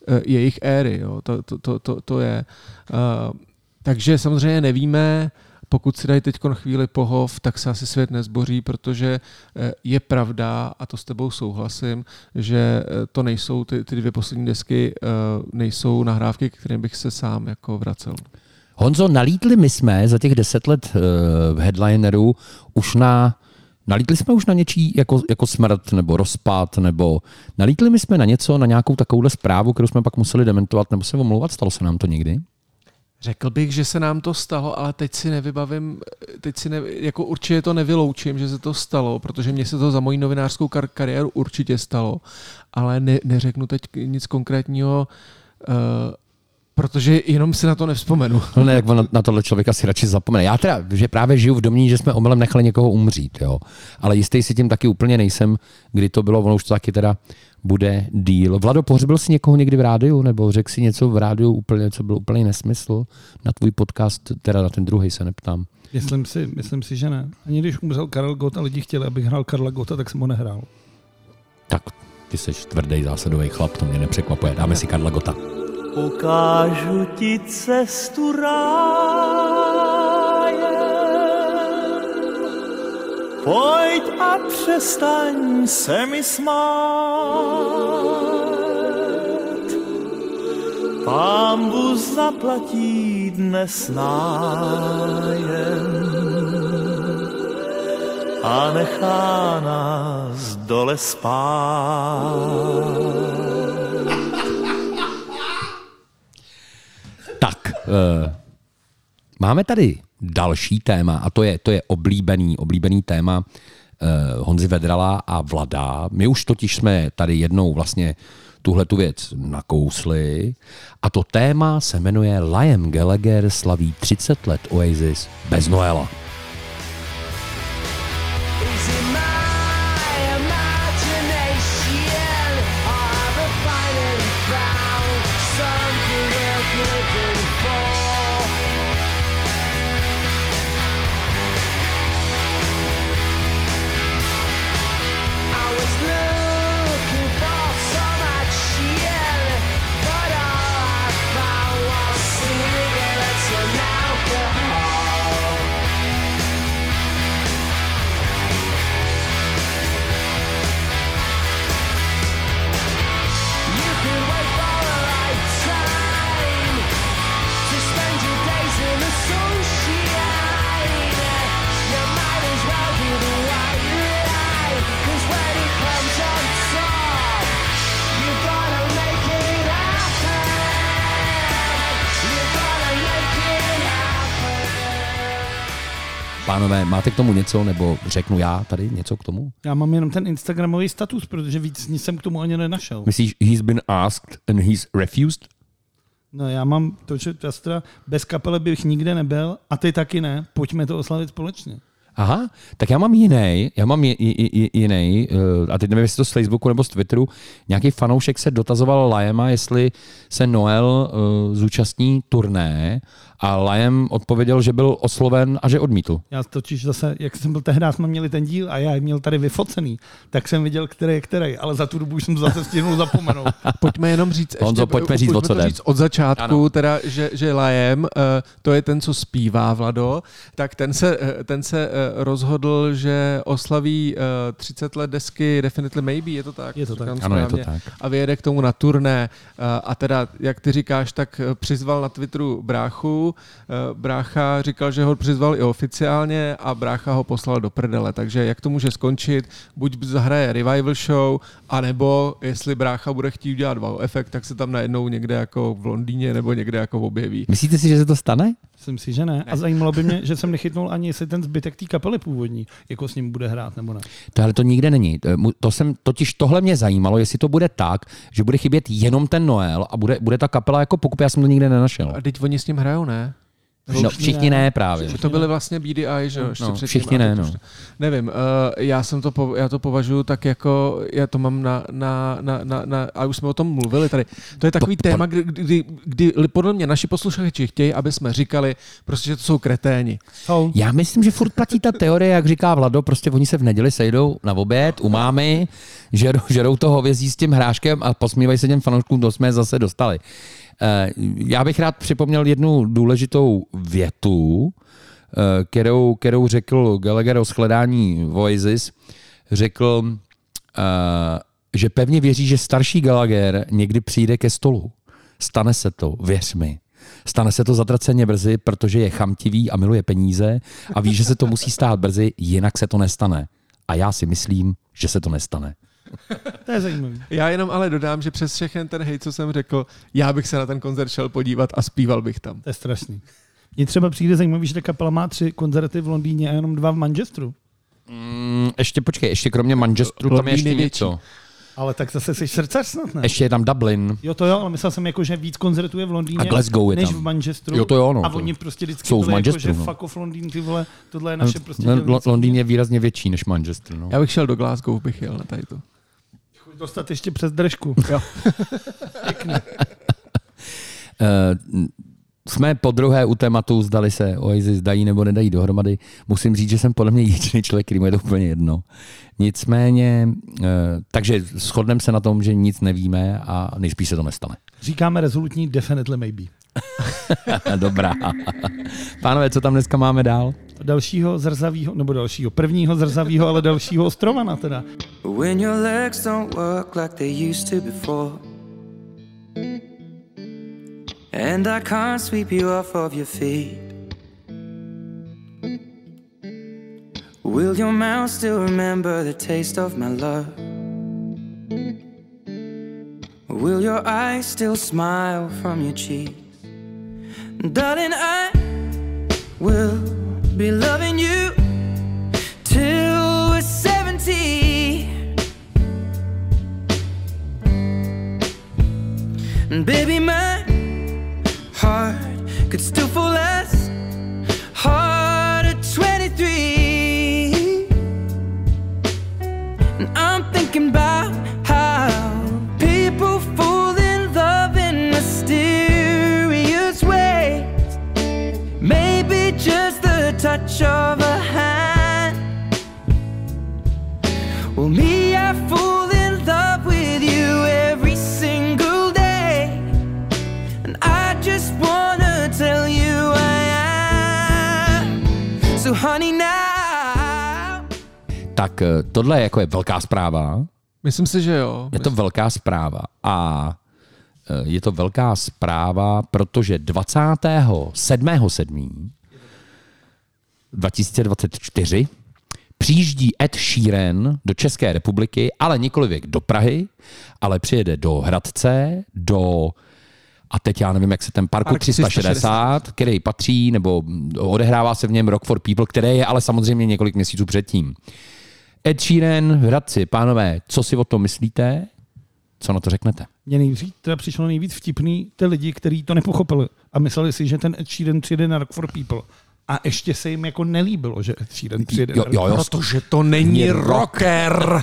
eh, jejich éry, jo. To, to, to, to, to je. Uh, takže samozřejmě nevíme, pokud si dají teď chvíli pohov, tak se asi svět nezboří, protože eh, je pravda, a to s tebou souhlasím, že eh, to nejsou ty, ty dvě poslední desky, eh, nejsou nahrávky, kterým bych se sám jako vracel. Honzo, nalítli my jsme za těch deset let uh, headlinerů už na Nalítli jsme už na něčí jako, jako smrt nebo rozpad, nebo nalítli my jsme na něco, na nějakou takovouhle zprávu, kterou jsme pak museli dementovat nebo se omlouvat? Stalo se nám to někdy? Řekl bych, že se nám to stalo, ale teď si nevybavím, teď si ne, jako určitě to nevyloučím, že se to stalo, protože mně se to za moji novinářskou kar- kariéru určitě stalo, ale ne, neřeknu teď nic konkrétního, uh, protože jenom si na to nevzpomenu. No ne, jak on na, na tohle člověka si radši zapomene. Já teda, že právě žiju v domní, že jsme omylem nechali někoho umřít, jo. Ale jistý si tím taky úplně nejsem, kdy to bylo, ono už to taky teda bude díl. Vlado, pohřbil jsi někoho někdy v rádiu, nebo řekl si něco v rádiu úplně, co byl úplný nesmysl? Na tvůj podcast, teda na ten druhý se neptám. Myslím si, myslím si, že ne. Ani když umřel Karel Gott a lidi chtěli, abych hrál Karla Gota, tak jsem ho nehrál. Tak, ty jsi tvrdý zásadový chlap, to mě nepřekvapuje. Dáme si Karla Gota. Ukážu ti cestu ráje, Pojď a přestaň se mi smát. Pámbu zaplatí dnes nájem a nechá nás dole spát. Máme tady další téma a to je, to je oblíbený, oblíbený téma uh, Honzy Vedrala a Vlada. My už totiž jsme tady jednou vlastně tuhle tu věc nakousli a to téma se jmenuje Liam Gallagher slaví 30 let Oasis bez Noela. Pánové, máte k tomu něco, nebo řeknu já tady něco k tomu? Já mám jenom ten Instagramový status, protože víc nic jsem k tomu ani nenašel. Myslíš, he's been asked and he's refused? No já mám to, že teda bez kapele bych nikde nebyl a ty taky ne. Pojďme to oslavit společně. Aha, tak já mám jiný, já mám jiný, a teď nevím, jestli to z Facebooku nebo z Twitteru, nějaký fanoušek se dotazoval Liama, jestli se Noel uh, zúčastní turné a Liam odpověděl, že byl osloven a že odmítl. Já totiž zase, jak jsem byl tehdy, jsme měli ten díl a já je měl tady vyfocený, tak jsem viděl, který je který, ale za tu dobu už jsem zase stihnul zapomenout. Pojďme jenom říct, Honzo, ještě, pojďme říct, o co říct od začátku, Ano. teda, že, že Lajem, uh, to je ten, co zpívá Vlado, tak ten se, eh, ten se uh, rozhodl, že oslaví uh, 30 let desky Definitely Maybe, je to tak? Je to tak. Ano, je to správně. tak. A vyjede k tomu na turné. A teda, jak ty říkáš, tak eh, přizval na Twitteru bráchu. Uh, brácha říkal, že ho přizval i oficiálně a brácha ho poslal do prdele. Takže jak to může skončit? Buď zahraje revival show, anebo jestli brácha bude chtít udělat wow efekt, tak se tam najednou někde jako v Londýně nebo někde jako objeví. Myslíte si, že se to stane? Myslím si, že ne. A zajímalo by mě, že jsem nechytnul ani jestli ten zbytek té kapely původní, jako s ním bude hrát nebo ne. To, ale to nikde není. To- mu- To jsem, totiž tohle mě zajímalo, jestli to bude tak, že bude chybět jenom ten Noel a bude, bude ta kapela jako pokup, já jsem to nikde nenašel. A teď oni s ním hrajou, ne? No, všichni ne právě. Že to byly vlastně BDI, že jo? No, předtím, všichni ne, no. Nevím, uh, já, jsem to, po, já to považuji tak jako, já to mám na, na, na, na, na a už jsme o tom mluvili tady. To je takový Po- téma, kdy, kdy, kdy, kdy podle mě naši posluchači chtějí, aby jsme říkali, prostě, že to jsou kreténi. Jsou. Já myslím, že furt platí ta teorie, jak říká Vlado, prostě oni se v neděli sejdou na oběd u mámy, žerou, žerou to hovězí s tím hráškem a posmívají se těm fanouškům, to jsme je zase dostali. Eh, Já bych rád připomněl jednu důležitou větu, eh, kterou, kterou řekl Gallagher o shledání Oasis. Řekl, eh, že pevně věří, že starší Gallagher někdy přijde ke stolu. Stane se to, věř mi. Stane se to zatraceně brzy, protože je chamtivý a miluje peníze a ví, že se to musí stát brzy, jinak se to nestane. A já si myslím, že se to nestane. To je zajímavý. Já jenom ale dodám, že přes všechen ten hejt, co jsem řekl, já bych se na ten koncert šel podívat a zpíval bych tam. To je strašný. Mně třeba přijde zajímavý, že ta kapela má tři koncerty v Londýně a jenom dva v Manchesteru. Mm, ještě počkej, ještě kromě Manchesteru tam je ještě je větší. něco. Ale tak zase jsi srdcař snad, ne? Ještě je tam Dublin. Jo, to jo, ale myslel jsem jako, že víc koncertů je v Londýně A Glasgow je než tam. v Manchesteru. Jo, to jo, no, a oni prostě vždycky jsou v byli jako, Manchesteru, že no. fuck off Londýn, ty vole, tohle je naše prostě No. Londýn je výrazně větší než Manchester. No. Já bych šel do Glasgow, bych jel na tady to. Dostat ještě přes držku. Jo. Uh, jsme po druhé u tématu, zdali se Oasis dají nebo nedají dohromady. Musím říct, že jsem podle mě jediný člověk, který mu je to úplně jedno. Nicméně, uh, takže shodneme se na tom, že nic nevíme a nejspíš se to nestane. Říkáme rezolutní definitely maybe. Dobrá. Pánové, co tam dneska máme dál? Dalšího nebo dalšího, prvního ale dalšího ostrovana teda. When your legs don't work like they used to before. And I can't sweep you off of your feet. Will your mouth still remember the taste of my love? Will your eyes still smile from your cheeks? Darling, I will be loving you till we're 70. And baby, my heart could still fall as hard touch of a hand. Well, me, I fall in love with you every single day. And I just wanna tell you I am. So, honey, now. Tak eh, tohle jako je velká zpráva. Myslím si, že jo. Je to velká zpráva. A eh, je to velká zpráva, protože 27.7. 2024 přijíždí Ed Sheeran do České republiky, ale nikolivěk do Prahy, ale přijede do Hradce, do a teď já nevím, jak se ten parku Park 360, 360, který patří, nebo odehrává se v něm Rock for People, které je ale samozřejmě několik měsíců předtím. Ed Sheeran v Hradci, pánové, co si o tom myslíte? Co na to řeknete? Mně nejdřív teda přišlo nejvíc vtipný ty lidi, kteří to nepochopili a mysleli si, že ten Ed Sheeran přijde na Rock for People. A ještě se jim jako nelíbilo, že Ed Sheeran přijde Jo, na Rock jo, for jo. Protože to není rocker.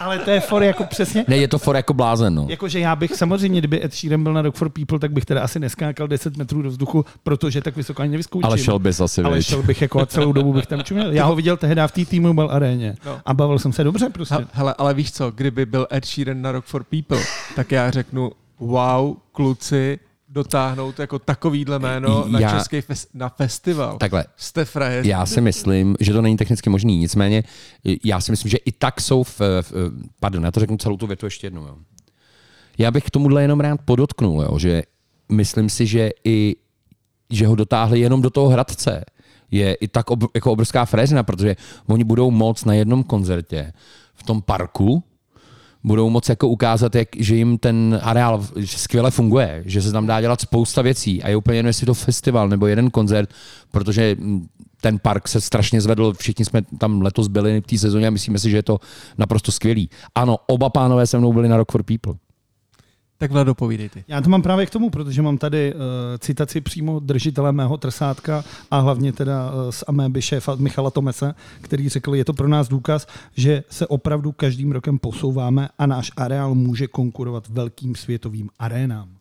Ale to je for jako přesně, Ne, je to for jako blázen, no. Jakože já bych samozřejmě, kdyby Ed Sheeran byl na Rock for People, tak bych teda asi neskákal 10 metrů do vzduchu, protože tak vysoko ani nevyzkouším. Ale šel bys asi, Ale šel bych jako a celou dobu bych tam čuměl. Já ho viděl tehdy v té T-Mobile aréně No. a bavil jsem se dobře prostě. He- Hele, ale víš co, kdyby byl Ed Sheeran na Rock for People, tak já řeknu, wow, kluci, dotáhnout jako takovýhle jméno na Já- český fes- na festival. Takhle, Jste frajer. Já si myslím, že to není technicky možný. Nicméně, já si myslím, že i tak jsou v, v pardon, já to řeknu celou tu větu ještě jednou. Jo. Já bych k tomuhle jenom rád podotknul, jo, že myslím si, že i že ho dotáhli jenom do toho Hradce je i tak ob, jako obrovská frézina, protože oni budou moc na jednom koncertě v tom parku budou moc jako ukázat, jak, že jim ten areál skvěle funguje, že se tam dá dělat spousta věcí a je úplně jedno, jestli to festival nebo jeden koncert, protože mm, ten park se strašně zvedl, všichni jsme tam letos byli v té sezóně a myslíme si, že je to naprosto skvělý. Ano, oba pánové se mnou byli na Rock for People. Tak Vlado, povídej ty. Já to mám právě k tomu, protože mám tady uh, citaci přímo držitele mého trsátka a hlavně teda uh, z Améby šéfa Michala Tomese, který řekl, je to pro nás důkaz, že se opravdu každým rokem posouváme a náš areál může konkurovat velkým světovým arénám.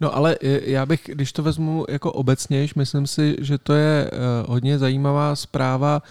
No ale e, já bych, když to vezmu jako obecnějš, myslím si, že to je uh, hodně zajímavá zpráva,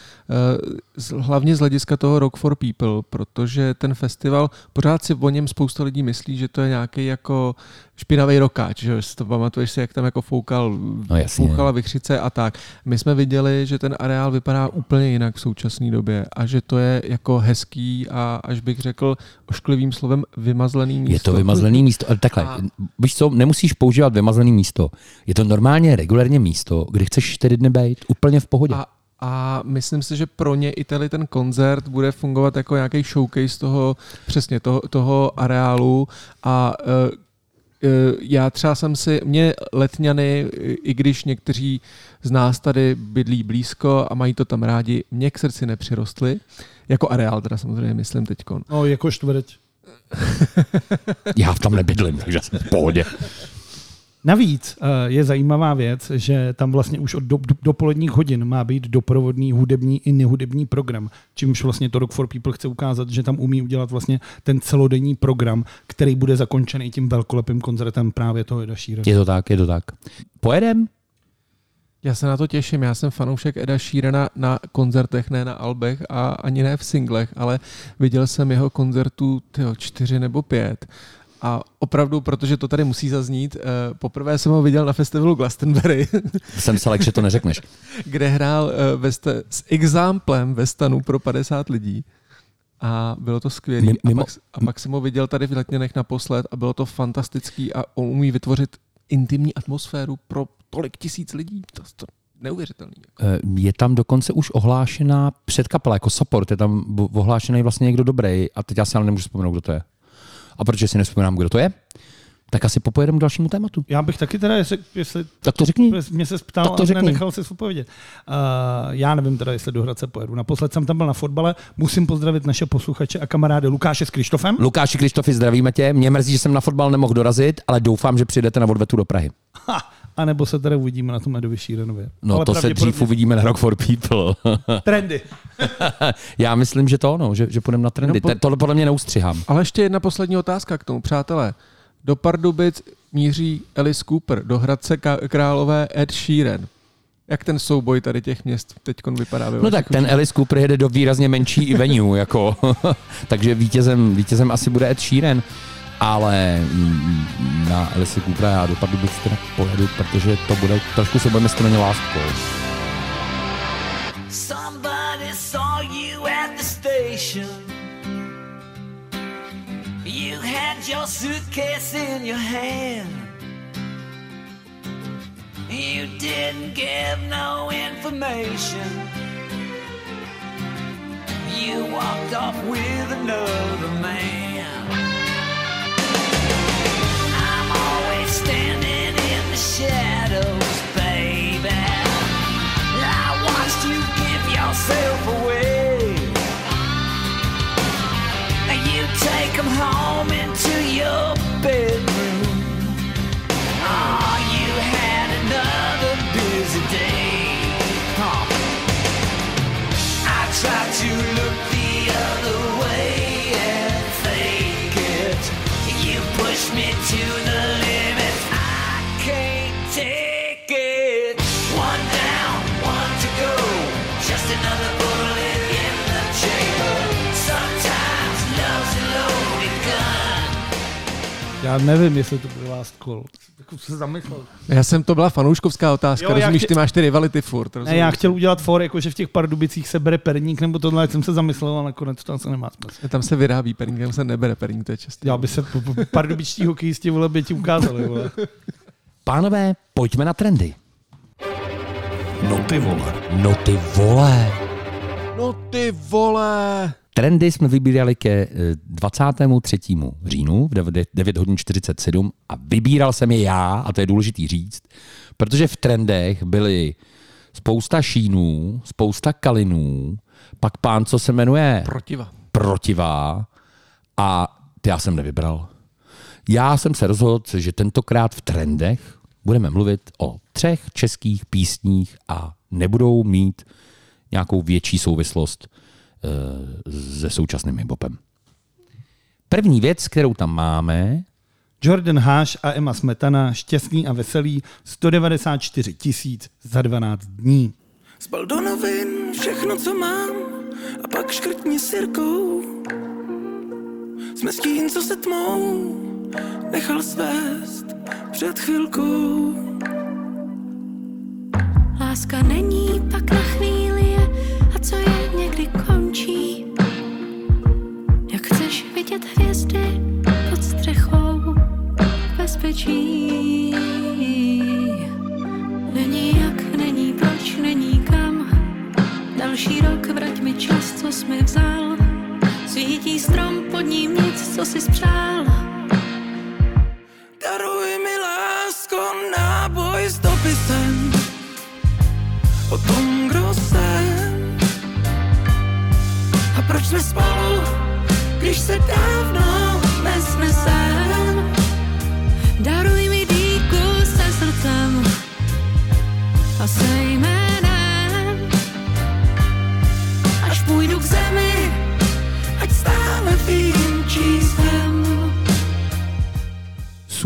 z, hlavně z hlediska toho Rock for People, protože ten festival, pořád si o něm spousta lidí myslí, že to je nějaký jako špinavý rokáč, že si to pamatuješ si, jak tam jako foukal, No jasně. foukala vychřice a tak. My jsme viděli, že ten areál vypadá úplně jinak v současné době a že to je jako hezký a až bych řekl ošklivým slovem vymazlený místo. Je to vymazlený místo, ale takhle, A- víš co, nemusíš používat vymazlený místo. Je to normálně regulérně místo, kde chceš čtyři dny být úplně v pohodě. A, a myslím si, že pro ně i tady ten koncert bude fungovat jako nějaký showcase toho, přesně toho, toho areálu a uh, já třeba jsem si, mě letňany, i když někteří z nás tady bydlí blízko a mají to tam rádi, mě k srdci nepřirostly. Jako areál teda samozřejmě myslím teďkon. No, jako čtvrť. Já tam nebydlím, takže jsem v pohodě. Navíc eh, je zajímavá věc, že tam vlastně už od do, do, dopoledních hodin má být doprovodný hudební i nehudební program, čímž vlastně to Rock for People chce ukázat, že tam umí udělat vlastně ten celodenní program, který bude zakončený tím velkolepým koncertem právě toho Eda Sheerana. Je to tak, je to tak. Pojedem? Já se na to těším, já jsem fanoušek Eda Sheerana na koncertech, ne na albech a ani ne v singlech, ale viděl jsem jeho koncertů tyjo, čtyři nebo pět a opravdu, protože to tady musí zaznít, eh, poprvé jsem ho viděl na festivalu Glastonbury, Jsem se že to neřekneš. kde hrál eh, ve sta- s examplem ve stanu pro 50 lidí. A bylo to skvělé. A, pak, a pak jsem ho viděl tady v Letněnech naposled a bylo to fantastický a on umí vytvořit intimní atmosféru pro tolik tisíc lidí. To, to neuvěřitelný. Eh, Je tam dokonce už ohlášená předkapela jako support, je tam ohlášený vlastně někdo dobrý a teď já si ale nemůžu vzpomenout, kdo to je. A protože si nespomínám, kdo to je, tak asi popojedeme k dalšímu tématu. Já bych taky teda, jestli, jestli Tak to řekni. mě se ptal Tak to řekni. nenechal se odpovědět. Uh, já nevím teda, jestli do Hradce pojedu. Naposled jsem tam byl na fotbale, musím pozdravit naše posluchače a kamarády Lukáše s Krištofem. Lukáši Krištofi, zdravíme tě. Mě mrzí, že jsem na fotbal nemohl dorazit, ale doufám, že přijdete na odvetu do Prahy. Ha, a nebo se teda uvidíme na tom Edovi Šírenově. No Ale to se dřív uvidíme na Rock for People. Trendy. Já myslím, že to, no, že, že půjdeme na trendy. No, po- Tohle podle mě neustřihám. Ale ještě jedna poslední otázka k tomu, přátelé. Do Pardubic míří Alice Cooper, do Hradce Králové Ed Sheeran. Jak ten souboj tady těch měst teď vypadá? Ve No tak ten? Alice Cooper jede do výrazně menší venue, jako, takže vítězem, vítězem asi bude Ed Sheeran. Ale mm, na Alice Coopera já do Pardubic teda pojedu, protože to bude, trošku se budeme straně láskou. Somebody saw you at the station. You had your suitcase in your hand. You didn't give no information. You walked off with another man. Standing in the shadows, baby. I watched you give yourself away. You home into your bedroom. Oh, you had another busy day. I tried to look the other way and fake it. You me to Já nevím, jestli to bude last call. Tak se zamyslel. Já jsem, to byla fanouškovská otázka, Jo, rozumíš, chci- ty máš ty rivality furt. Ne, rozumíš? já chtěl udělat for, jako že v těch Pardubicích se bere perník nebo tohle, jak jsem se zamyslel, ale nakonec to asi nemá smysl. Tam se vyrábí perník, tam se nebere perník, to je čestné. Já by se pardubičtí hokejisti vole by ti ukázali. Vole. Pánové, pojďme na trendy. No ty vole. No ty vole. No ty vole! Trendy jsme vybírali ke eh, 23. říjnu v 9 9 hodin 47 a vybíral jsem je já, a to je důležitý říct, protože v trendech byly spousta šínů, spousta kalinů, pak pán, co se jmenuje Protiva. Protivá a ty já jsem nevybral. Já jsem se rozhodl, že tentokrát v trendech budeme mluvit o třech českých písních a nebudou mít nějakou větší souvislost eh, se současným hiphopem. První věc, kterou tam máme, Jordan Háš a Emma Smetana, šťastný a veselý, 194 tisíc za 12 dní. Zbal do novin všechno, co mám a pak škrtni sirkou. Jsme stín, co se tmou nechal svést před chvilkou. Láska není, pak na chvíli je a co je někdy končí. Jak chceš vidět hvězdy pod střechou bezpečí. Není jak, není proč, není kam. Další rok vrať mi čas, co jsi mi vzal. Svítí strom, pod ním nic, co jsi spřál. Daruj mi lásko náboj s dopisem o tom, kdo proč jsme spolu, když se dávno nesnesem. Daruj mi dýku se srdcem a se jménem. Až půjdu k zemi, ať stále vím číslem.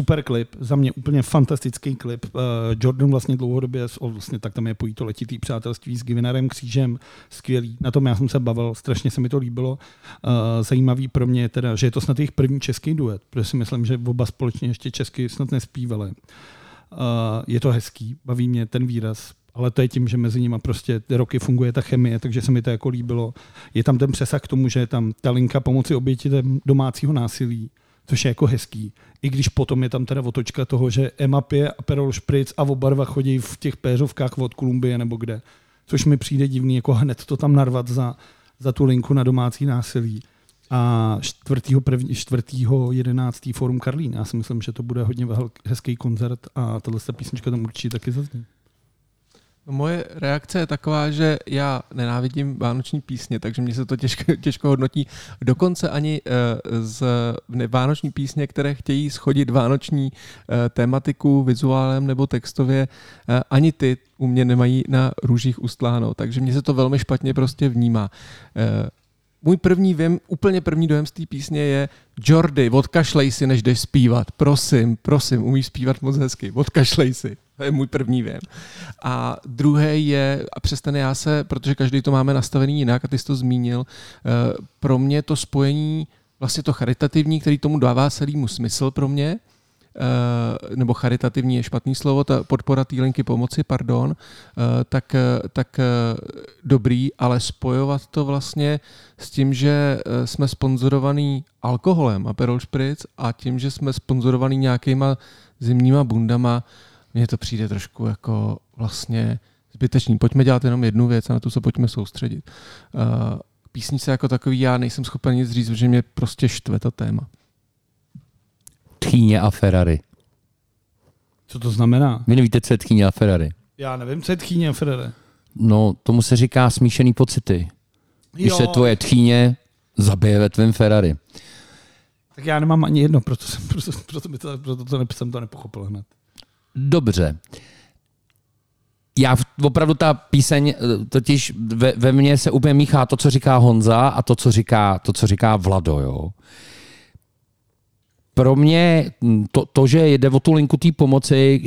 Super klip, za mě úplně fantastický klip. Uh, Jordan vlastně dlouhodobě, vlastně tak tam je pojí to letitý přátelství s Givinarem Křížem, skvělý. Na tom já jsem se bavil, strašně se mi to líbilo. Uh, zajímavý pro mě je teda, že je to snad jejich první český duet, protože si myslím, že oba společně ještě česky snad nespívali. Uh, je to hezký, baví mě ten výraz, ale to je tím, že mezi nimi prostě roky funguje ta chemie, takže se mi to jako líbilo. Je tam ten přesah k tomu, že je tam ta linka pomoci oběti domácího násilí, což je jako hezký. I když potom je tam teda otočka toho, že Emma pije Aperol Spritz a oba dva chodí v těch péřovkách od Kolumbie nebo kde. Což mi přijde divný, jako hned to tam narvat za, za tu linku na domácí násilí. A 4. 4. 11. Forum Karlín. Já si myslím, že to bude hodně hezký koncert a tahle písnička tam určitě taky zazní. No, moje reakce je taková, že já nenávidím vánoční písně, takže mě se to těžko, těžko hodnotí. Dokonce ani uh, z vánoční písně, které chtějí schodit vánoční uh, tematiku vizuálem nebo textově, uh, ani ty u mě nemají na růžích ustláno, takže mě se to velmi špatně prostě vnímá. Můj první věm, úplně první dojem z té písně je Jordy, odkašlej si, než jdeš zpívat. Prosím, prosím, umíš zpívat moc hezky, odkašlej si. To je můj první věm. A druhý je, a přes ten já se, protože každý to máme nastavený jinak, a ty jsi to zmínil, eh, pro mě to spojení, vlastně to charitativní, který tomu dává celýmu smysl pro mě, nebo charitativní je špatný slovo, ta podpora té linky pomoci, pardon, eh, tak, tak dobrý, ale spojovat to vlastně s tím, že jsme sponzorovaný alkoholem a Perol Spritz a tím, že jsme sponzorovaný nějakýma zimníma bundama, mně to přijde trošku jako vlastně zbytečný. Pojďme dělat jenom jednu věc a na tu se pojďme soustředit. Písnice jako takový já nejsem schopen nic říct, protože mě prostě štve to téma. Tchýně a Ferrari. Co to znamená? Vy nevíte, co je tchýně a Ferrari. Já nevím, co je tchýně a Ferrari. No, tomu se říká smíšený pocity. Když jo. se tvoje tchýně zabije ve tvém Ferrari. Tak já nemám ani jedno, proto, jsem, proto, proto, proto, proto to, jsem to nepochopil hned. Dobře. Já opravdu ta píseň, eh, totiž ve, ve mně se úplně míchá to, co říká Honza a to, co říká, to, co říká Vlado. Jo. Pro mě to, to, že jde o tu linku té pomoci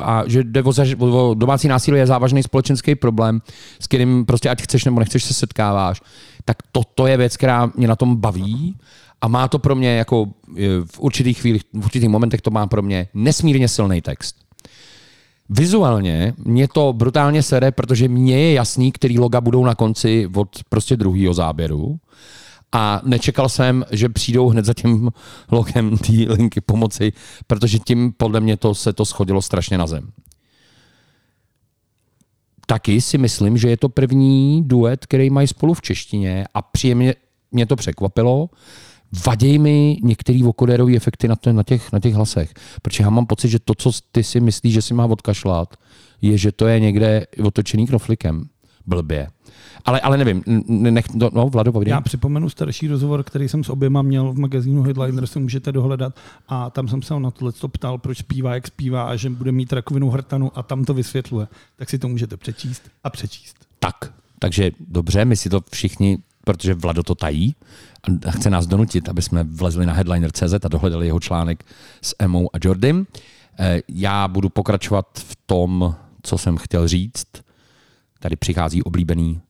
a že jde o, o domácí násilí je závažný společenský problém, s kterým prostě ať chceš nebo nechceš se setkáváš, tak to, to je věc, která mě na tom baví a má to pro mě jako v určitých chvílích, v určitých momentech to má pro mě nesmírně silný text. Vizuálně mě to brutálně sere, protože mně je jasný, který loga budou na konci od prostě druhého záběru. A nečekal jsem, že přijdou hned za tím logem té linky pomoci, protože tím podle mě to se to schodilo strašně na zem. Taky si myslím, že je to první duet, který mají spolu v češtině a příjemně mě to překvapilo vaděj mi některý vokoderový efekty na, na, těch, na těch hlasech. Protože já mám pocit, že to, co ty si myslíš, že si má odkašlat, je, že to je někde otočený knoflikem. Blbě. Ale, ale nevím, nech, no, no Vlado, povídej. Já připomenu starší rozhovor, který jsem s oběma měl v magazínu Headliner, si můžete dohledat a tam jsem se ho na tohle ptal, proč zpívá, jak zpívá a že bude mít rakovinu hrtanu a tam to vysvětluje. Tak si to můžete přečíst a přečíst. Tak, takže dobře, my si to všichni, protože Vlado to tají, a chce nás donutit, aby jsme vlezli na headliner.cz a dohledali jeho článek s Emou a Jordym. Eh, já budu pokračovat v tom, co jsem chtěl říct. Tady přichází oblíbený,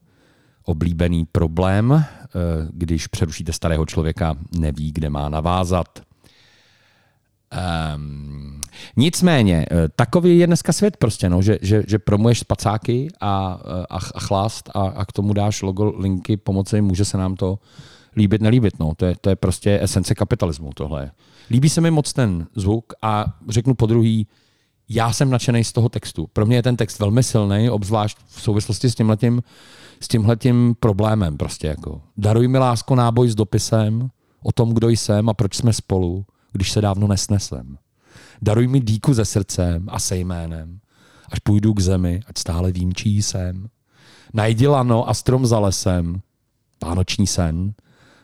oblíbený problém, eh, když přerušíte starého člověka, neví, kde má navázat. Um, nicméně, eh, takový je dneska svět prostě, no, že, že, že promuješ spacáky a, a, a chlást a, a k tomu dáš logo linky pomoci, může se nám to líbit, nelíbit. No. To, je, to je prostě esence kapitalismu tohle. Líbí se mi moc ten zvuk a řeknu po druhý, já jsem nadšený z toho textu. Pro mě je ten text velmi silný, obzvlášť v souvislosti s tímhletím, s tímhletím problémem. Prostě jako. Daruj mi lásko náboj s dopisem o tom, kdo jsem a proč jsme spolu, když se dávno nesnesem. Daruj mi díku ze srdcem a se jménem, až půjdu k zemi, ať stále vím, čí jsem. Najdi lano a strom za lesem, pánoční sen,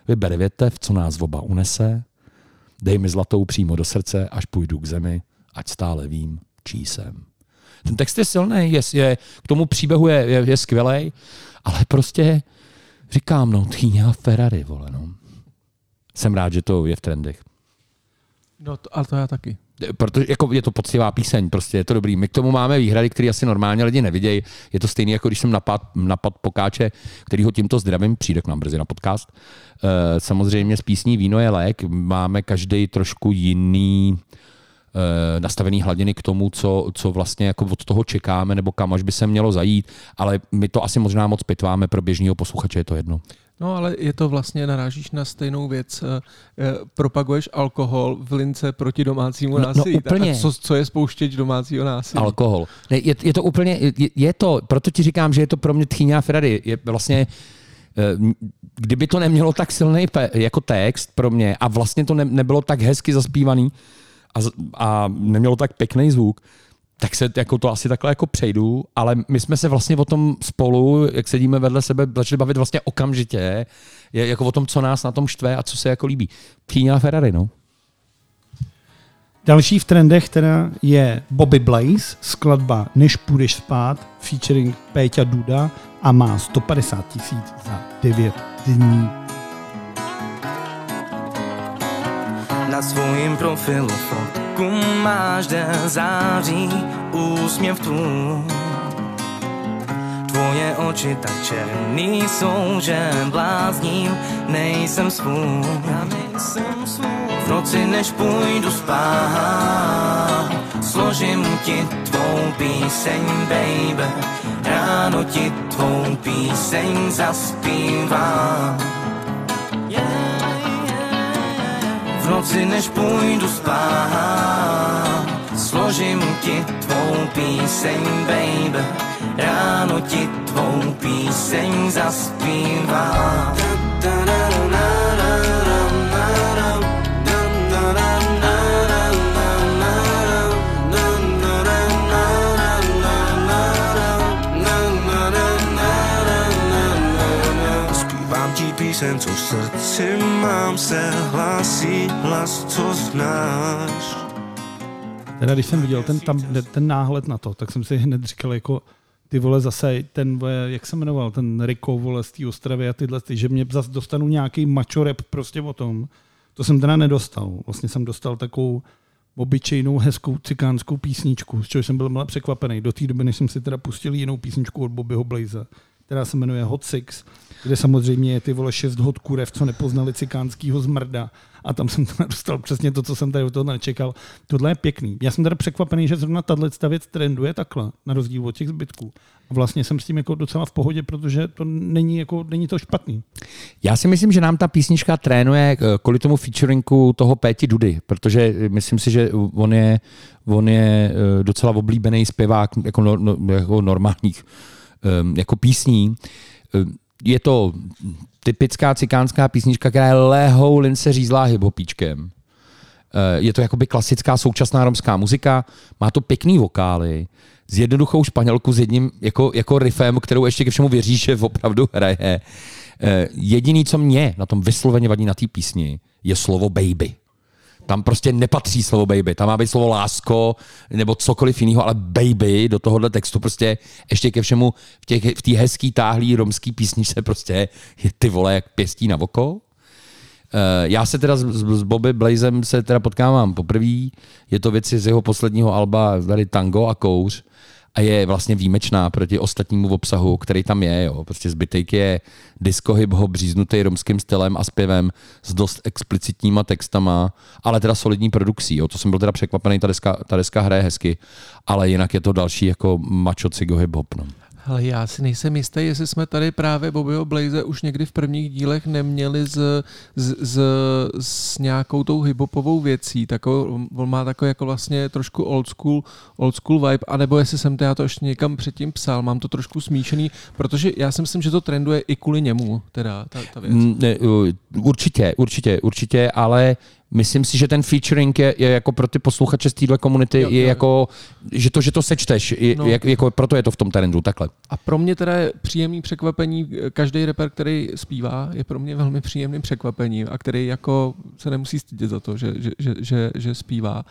Vyber větev, co nás oba unese, dej mi zlatou přímo do srdce, až půjdu k zemi, ať stále vím, čí jsem. Ten text je silný, je, je, k tomu příběhu je, je, je skvělý, ale prostě říkám, no, Tchýně a Ferrari, vole, no. Jsem rád, že to je v trendech. No, to, ale to já taky. protože jako je to poctivá píseň, prostě je to dobrý. My k tomu máme výhrady, které asi normálně lidi nevidějí. Je to stejné, jako když jsem napad, napad Pokáče, který ho tímto zdravím, přijde k nám brzy na podcast. Eh, samozřejmě z písní Víno je lék. Máme každý trošku jiný eh, nastavený hladiny k tomu, co, co vlastně jako od toho čekáme, nebo kam až by se mělo zajít, ale my to asi možná moc pitváme pro běžného posluchače, je to jedno. No ale je to vlastně, narážíš na stejnou věc. eh, eh, Propaguješ alkohol v lince proti domácímu No- no násilí. úplně. A co, co je spouštěč domácího násilí? Alkohol. Ne, je, je to úplně, je, je to, proto ti říkám, že je to pro mě tchýně a Ferrari. Je vlastně, eh, kdyby to nemělo tak silný jako text pro mě a vlastně to ne, nebylo tak hezky zaspívaný a, a nemělo tak pěkný zvuk, tak se jako to asi takhle jako přejdu, ale my jsme se vlastně o tom spolu, jak sedíme vedle sebe, začali bavit vlastně okamžitě, jako o tom, co nás na tom štve a co se jako líbí. Tchýně a Ferrari, no. Další v trendech teda je Bobby Blaze, skladba Než půjdeš spát, featuring Péťa Duda a má 150 tisíc za 9 dní. Na svým profilu fotku den září, úsměv tvůj. Tvoje oči tak černý jsou, že blázním, nejsem svůj. V noci než půjdu spát, složím ti tvou píseň, baby. Ráno ti tvou píseň zaspívám. V noci než půjdu spát. Složím ti tvou píseň, baby. Ráno ti tvou píseň zaspívám Píseň, co v srdci mám se hlásí hlas, co znáš. Teda když jsem viděl ten, tam, ten náhled na to, tak jsem si hned říkal jako ty vole zase ten, jak se jmenoval, ten Riko vole z té Ostravy a tyhle, ty, že mě zase dostanu nějaký macho rap prostě o tom. To jsem teda nedostal. Vlastně jsem dostal takovou obyčejnou hezkou cikánskou písničku, z čehož jsem byl milé překvapený. Do té doby, než jsem si teda pustil jinou písničku od Bobbyho Blaze, která se jmenuje Hot Six, kde samozřejmě je ty vole šest hod kurev, co nepoznali cikánskýho zmrda. A tam jsem teda dostal přesně to, co jsem tady od toho nečekal. Tohle je pěkný. Já jsem teda překvapený, že zrovna tahle věc trenduje takhle, na rozdíl od těch zbytků. A vlastně jsem s tím jako docela v pohodě, protože to není, jako, není to špatný. Já si myslím, že nám ta písnička trénuje eh, kvůli tomu featuringu toho Péti Dudy, protože myslím si, že on je, on je eh, docela oblíbený zpěvák jako, no, no, jako normálních jako písní. Eh, Je to typická cikánská písnička, která je lehou lince řízlá hiphopíčkem. Eh, Je to jakoby klasická současná romská muzika, má to pěkný vokály, s jednoduchou španělku, s jedním jako, jako riffem, kterou ještě ke všemu věříš, že opravdu hraje. Jediný, co mě na tom vysloveně vadí na té písni, je slovo baby. Tam prostě nepatří slovo baby, tam má být slovo lásko nebo cokoliv jiného, ale baby do tohohle textu prostě ještě ke všemu v té v té hezký táhlý romský písničce prostě je ty vole jak pěstí na oko. Eh, Já se teda s, s s Bobby Blazem se teda potkávám poprvé. Je to věci z jeho posledního alba tady Tango a Kouř a je vlastně výjimečná proti ostatnímu obsahu, který tam je. Jo. Prostě zbytek je disco hip hop říznutý romským stylem a zpěvem s dost explicitníma textama, ale teda solidní produkcí. Jo. To jsem byl teda překvapený, ta deska, ta deska hraje hezky, ale jinak je to další jako macho cigo hip hop. No. Ale já si nejsem jistý, jestli jsme tady právě Bobbyho Blaze už někdy v prvních dílech neměli s, s, s, s nějakou tou hiphopovou věcí. Takovou, on má takový jako vlastně trošku old school, old school vibe, anebo jestli jsem to já to ještě někam předtím psal, mám to trošku smíšený, protože já si myslím, že to trenduje i kvůli němu, teda ta, ta věc. Mm, Ne, uh, určitě, určitě, určitě, ale myslím si, že ten featuring je, je jako pro ty posluchače z téhle komunity, Jo, je jo. jako, že to, že to sečteš, je, No. jak, jako proto je to v tom trendu, takhle. A pro mě teda je příjemný překvapení, každý rapper, který zpívá, je pro mě velmi příjemným překvapením a který jako se nemusí stydět za to, že, že, že, že, že zpívá.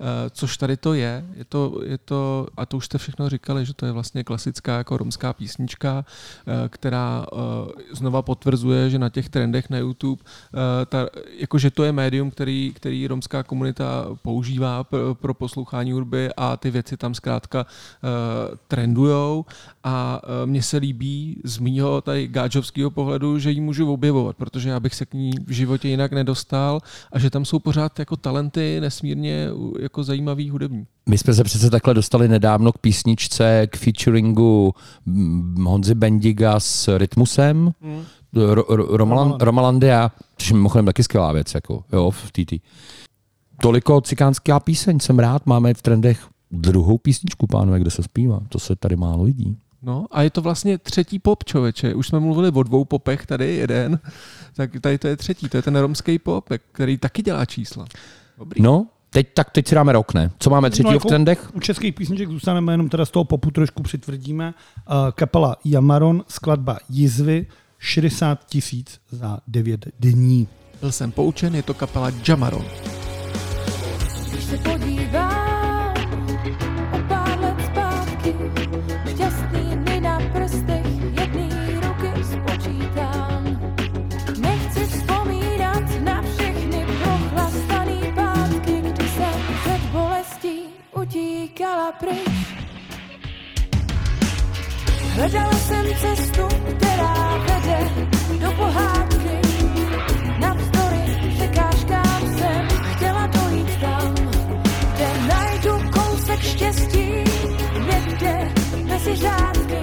Eh, Což tady to je, je to, je to, a to už jste všechno říkali, že to je vlastně klasická jako romská písnička, eh, která eh, znova potvrzuje, že na těch trendech na YouTube, eh, ta, jako že to je médium, který který, který romská komunita používá pro, pro poslouchání hudby a ty věci tam zkrátka uh, trendujou a uh, mně se líbí z mýho tady gáčovského pohledu, že ji můžu objevovat, protože já bych se k ní v životě jinak nedostal a že tam jsou pořád jako talenty nesmírně jako zajímavý hudební. My jsme se přece takhle dostali nedávno k písničce, k featuringu Honzy Bendiga s Rytmusem, Hmm. Ro, ro, Romalan, Romalandia, což je mimochodem taky skvělá věc, jako, jo, v TT. Toliko cikánská píseň, jsem rád, máme v trendech druhou písničku, pánové, kde se zpívá. To se tady málo lidí. No a je to vlastně třetí pop, člověče. Už jsme mluvili o dvou popech, tady jeden, tak tady to je třetí, to je ten romský pop, který taky dělá čísla. Dobrý. No, teď, tak teď si dáme rok, ne? Co máme třetího jako v trendech? U českých písniček zůstaneme jenom teda z toho popu trošku přitvrdíme. Uh, kapela Jamaron, skladba Jizvy, 60 tisíc za 9 dní. Byl jsem poučen, je to kapela Jamaron. Když se podívám o pár let zpátky, šťastný dny na prstech jedný ruky spočítám. Nechci vzpomínat na všechny prochlastaný pátky, kdy jsem před bolestí utíkala pryč. Hledala jsem cestu, která vede do pohádky. Navzdory překážkám jsem chtěla dojít tam, kde najdu kousek štěstí, někde mezi řádky.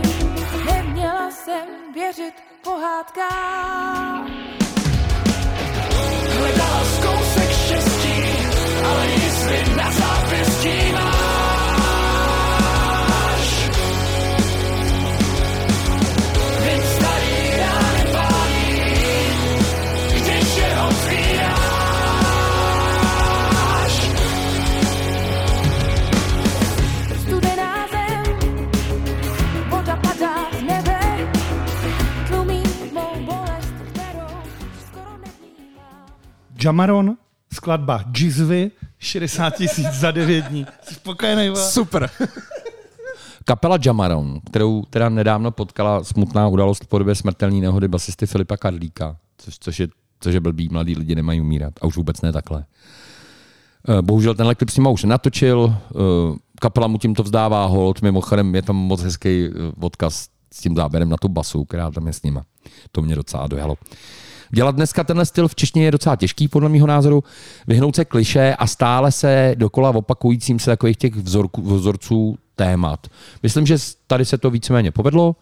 Neměla jsem věřit pohádkám. Hledala kousek štěstí, ale jistě na zápěstí máš. Jamaron, skladba Jizvy, 60 tisíc za 9 dní. Jsi spokojený, vole? Super. Kapela Jamaron, kterou teda nedávno potkala smutná událost v podobě smrtelné nehody basisty Filipa Karlíka, což, což, je, což je blbý, mladí lidi nemají umírat a už vůbec ne takhle. Eh, Bohužel tenhle klip s nima už nenatočil, eh, kapela mu tímto vzdává hold, mimochodem je tam moc hezký eh, odkaz s tím záběrem na tu basu, která tam je s nima. To mě docela dojalo. Dělat dneska tenhle styl v češtině je docela těžký, podle mého názoru. Vyhnout se kliše a stále se dokola opakujícím se takových těch vzorku, vzorců témat. Myslím, že tady se to víceméně povedlo.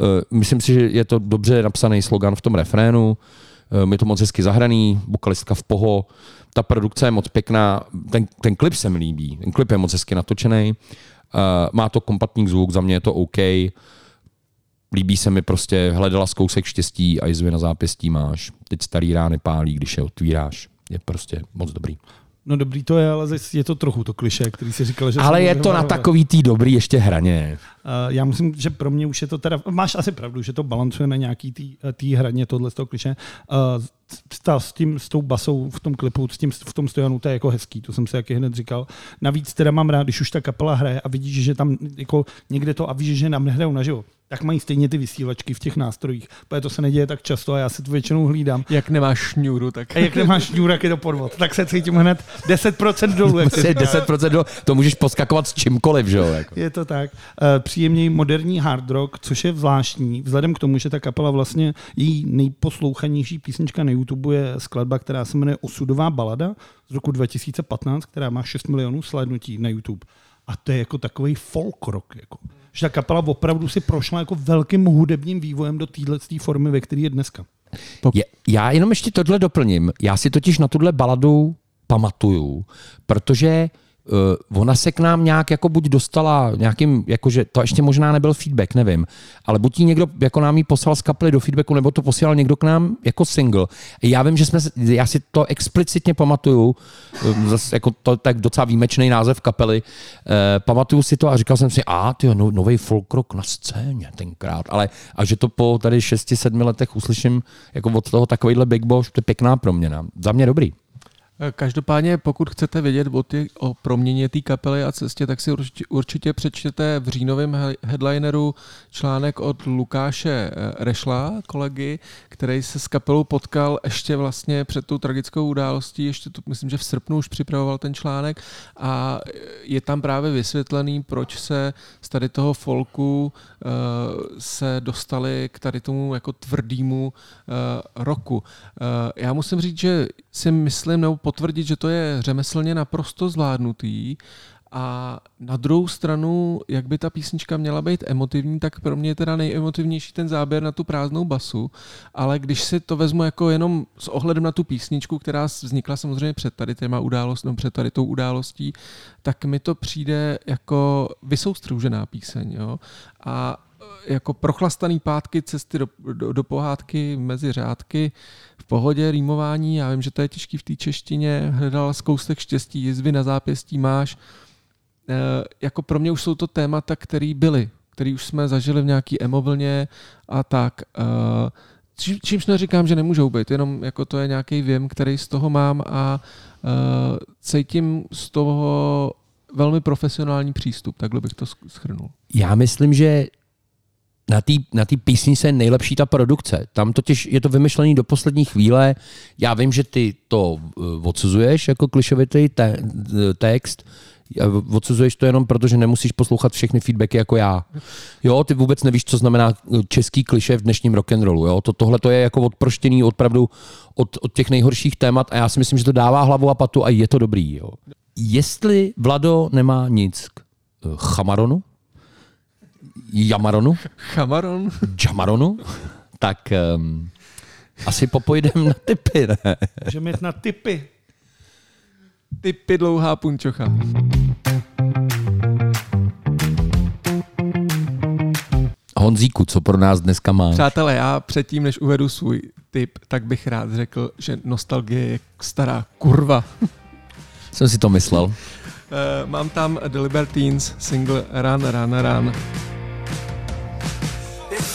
Eh, Myslím si, že je to dobře napsaný slogan v tom refrénu. Eh, Je to moc hezky zahraný, vokalistka v poho. Ta produkce je moc pěkná. Ten, ten klip se mi líbí. Ten klip je moc hezky natočený. Eh, Má to kompaktní zvuk, za mě je to OK. Líbí se mi prostě, hledala z kousek štěstí a jizvy na zápěstí máš. Teď starý rány pálí, když je otvíráš. Je prostě moc dobrý. No dobrý to je, ale je to trochu to kliše, který si říkal, že... Ale je to na takový tý dobrý ještě hraně. Uh, já myslím, že pro mě už je to teda, máš asi pravdu, že to balancuje na nějaký tý, tý hraně tohle z toho kliše. Uh, ta, s, tím, s tou basou v tom klipu, s tím, v tom stojanu, to je jako hezký, to jsem si taky hned říkal. Navíc teda mám rád, když už ta kapela hraje a vidíš, že tam jako někde to a víš, že nám nehrajou naživo, tak mají stejně ty vysílačky v těch nástrojích. Protože to se neděje tak často a já si to většinou hlídám. Jak nemáš šňůru, tak... A jak nemáš šňůr, jak je to podvod. Tak se cítím hned 10% dolů. Jak se Prostě říká. 10% do, to můžeš poskakovat s čímkoliv, že jo? Jako. Je to tak. Eh, Příjemný moderní hard rock, což je zvláštní, vzhledem k tomu, že ta kapela vlastně, její nejposlouchanější písnička na YouTube je skladba, která se jmenuje Osudová balada z roku 2015, která má 6 milionů slednutí na YouTube. A to je jako takový folk rock. Jako. Že ta kapela opravdu si prošla jako velkým hudebním vývojem do téhle formy, ve které je dneska. Je, já jenom ještě tohle doplním. Já si totiž na tuhle baladu pamatuju, protože uh, ona se k nám nějak jako buď dostala nějakým, jakože to ještě možná nebyl feedback, nevím, ale buď někdo jako nám ji poslal z kapely do feedbacku, nebo to posílal někdo k nám jako single. Já vím, že jsme, já si to explicitně pamatuju, um, zase jako to tak docela výjimečný název kapely, uh, pamatuju si to a říkal jsem si, a ty no, nový folk rock na scéně tenkrát, ale a že to po tady 6-7 letech uslyším jako od toho takovýhle Big Boss, to je pěkná proměna. Za mě dobrý. Každopádně, pokud chcete vědět o, ty, o proměně té kapely a cestě, tak si určitě, určitě přečtěte v říjnovém headlineru článek od Lukáše eh, Rešla, kolegy, který se s kapelou potkal ještě vlastně před tou tragickou událostí, ještě to, myslím, že v srpnu už připravoval ten článek a je tam právě vysvětlený, proč se z tady toho folku uh, se dostali k tady tomu jako tvrdýmu uh, roku. Uh, já musím říct, že si myslím, nebo potvrdit, že to je řemeslně naprosto zvládnutý a na druhou stranu, jak by ta písnička měla být emotivní, tak pro mě je teda nejemotivnější ten záběr na tu prázdnou basu, ale když si to vezmu jako jenom s ohledem na tu písničku, která vznikla samozřejmě před tady téma událost, no před tady tou událostí, tak mi to přijde jako vysoustružená píseň. Jo? A jako prochlastaný pátky cesty do, do, do pohádky mezi řádky v pohodě, rýmování, já vím, že to je těžký v té češtině, hledal zkoustek štěstí, jizvy na zápěstí máš. E, jako pro mě už jsou to témata, které byly, které už jsme zažili v nějaký emovlně a tak. E, čímž neříkám, že nemůžou být, jenom jako to je nějaký věm, který z toho mám a e, cítím z toho velmi profesionální přístup, takhle bych to schrnul. Já myslím, že na té na tý písničce je nejlepší ta produkce. Tam totiž je to vymyšlený do poslední chvíle. Já vím, že ty to uh, odsuzuješ jako klišovitý te, text, odsuzuješ to jenom proto, že nemusíš poslouchat všechny feedbacky jako já. Jo, ty vůbec nevíš, co znamená uh, český kliše v dnešním rock'n'rollu. Jo? To, tohle to je jako odproštěný opravdu od, od těch nejhorších témat a já si myslím, že to dává hlavu a patu a je to dobrý. Jo? Jestli Vlado nemá nic k Chamaronu, Jamaronu. Chamaron. Jamaronu. Tak um, asi popojdem na typy, ne? Můžeme jít na typy. Typy dlouhá punčocha. Honzíku, co pro nás dneska máš? Přátelé, já předtím, než uvedu svůj tip, tak bych rád řekl, že nostalgie je stará kurva. Jsem si to myslel. Uh, mám tam The Libertines single Run, Run, Run.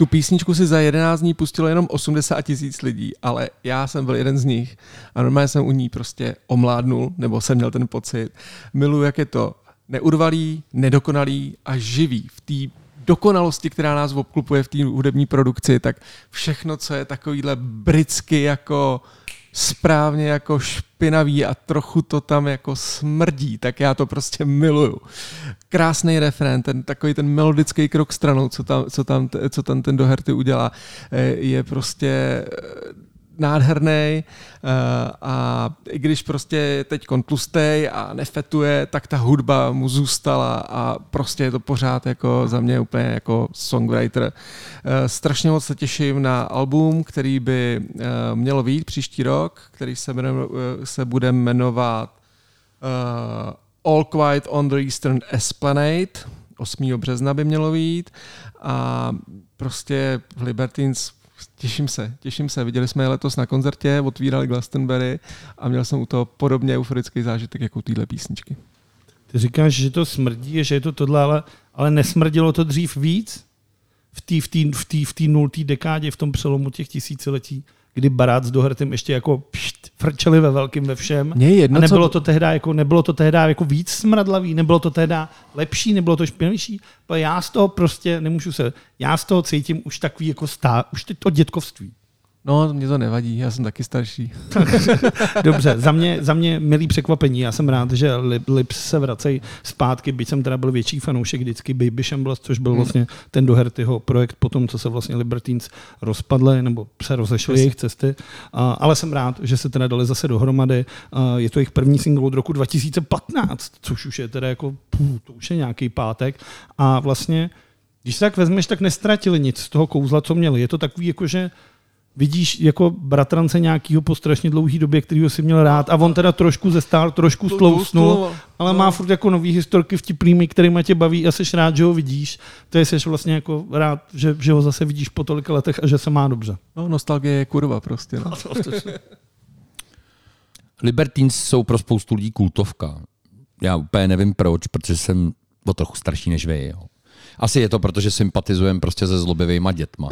Tu písničku si za 11 dní pustilo jenom 80 tisíc lidí, ale já jsem byl jeden z nich a normálně jsem u ní prostě omládnul, nebo jsem měl ten pocit. Miluji, jak je to neurvalý, nedokonalý a živý v té dokonalosti, která nás obklupuje v té hudební produkci, tak všechno, co je takovýhle britsky jako správně jako špinavý a trochu to tam jako smrdí, tak já to prostě miluju. Krásný refrén, ten takový ten melodický krok stranou, co tam, co tam, co tam ten Doherty udělá, eh, je prostě nádherný eh, a i když prostě teď tlustej a nefetuje, tak ta hudba mu zůstala a prostě je to pořád jako za mě úplně jako songwriter. Eh, strašně moc se těším na album, který by eh, mělo být příští rok, který se se bude jmenovat All Quiet on the Eastern Esplanade. 8. března by mělo být a prostě Libertines Těším se, těším se. Viděli jsme je letos na koncertě, otvírali Glastonbury a měl jsem u toho podobně euforický zážitek jako u téhle písničky. Ty říkáš, že to smrdí, že je to tohle, ale, ale nesmrdilo to dřív víc? V té v tý, v tý, v tý nultý dekádě, v tom přelomu těch tisíciletí, kdy Barát s Dohertem ještě jako pšt, frčeli ve velkým ve všem. Mě jedno, a nebylo co... to tehdy jako, nebylo to tehdy jako víc smradlavý, nebylo to tehdy lepší, nebylo to špinavější. Já z toho prostě nemůžu se, já z toho cítím už takový jako stá, už to dětkovství. No, mě to nevadí, já jsem taky starší. Dobře, za mě, za mě milý překvapení. Já jsem rád, že Lip, Lips se vracejí zpátky, byť jsem teda byl větší fanoušek vždycky Baby Shambles, což byl Hmm. vlastně ten Dohertyho projekt po tom, co se vlastně Libertines rozpadly nebo se rozešly jejich cesty. A, ale jsem rád, že se teda dali zase dohromady. A je to jejich první single od roku 2015, což už je teda jako, pů, to už je nějaký pátek. A vlastně, když se tak vezmeš, tak nestratili nic z toho kouzla, co měli. Je to takový jako, že vidíš jako bratrance nějakýho po strašně dlouhé době, kterýho si měl rád a on teda trošku zestál, trošku stlousnul, Tlousnul, ale no. má furt jako nový historky vtipnými, kterými tě baví a jsi rád, že ho vidíš. To je jsi vlastně jako rád, že, že ho zase vidíš po tolika letech a že se má dobře. No, nostalgie je kurva prostě. No. Libertines jsou pro spoustu lidí kultovka. Já úplně nevím proč, protože jsem o trochu starší než vy. Jo. Asi je to, protože sympatizujem prostě se zlobivýma dětma.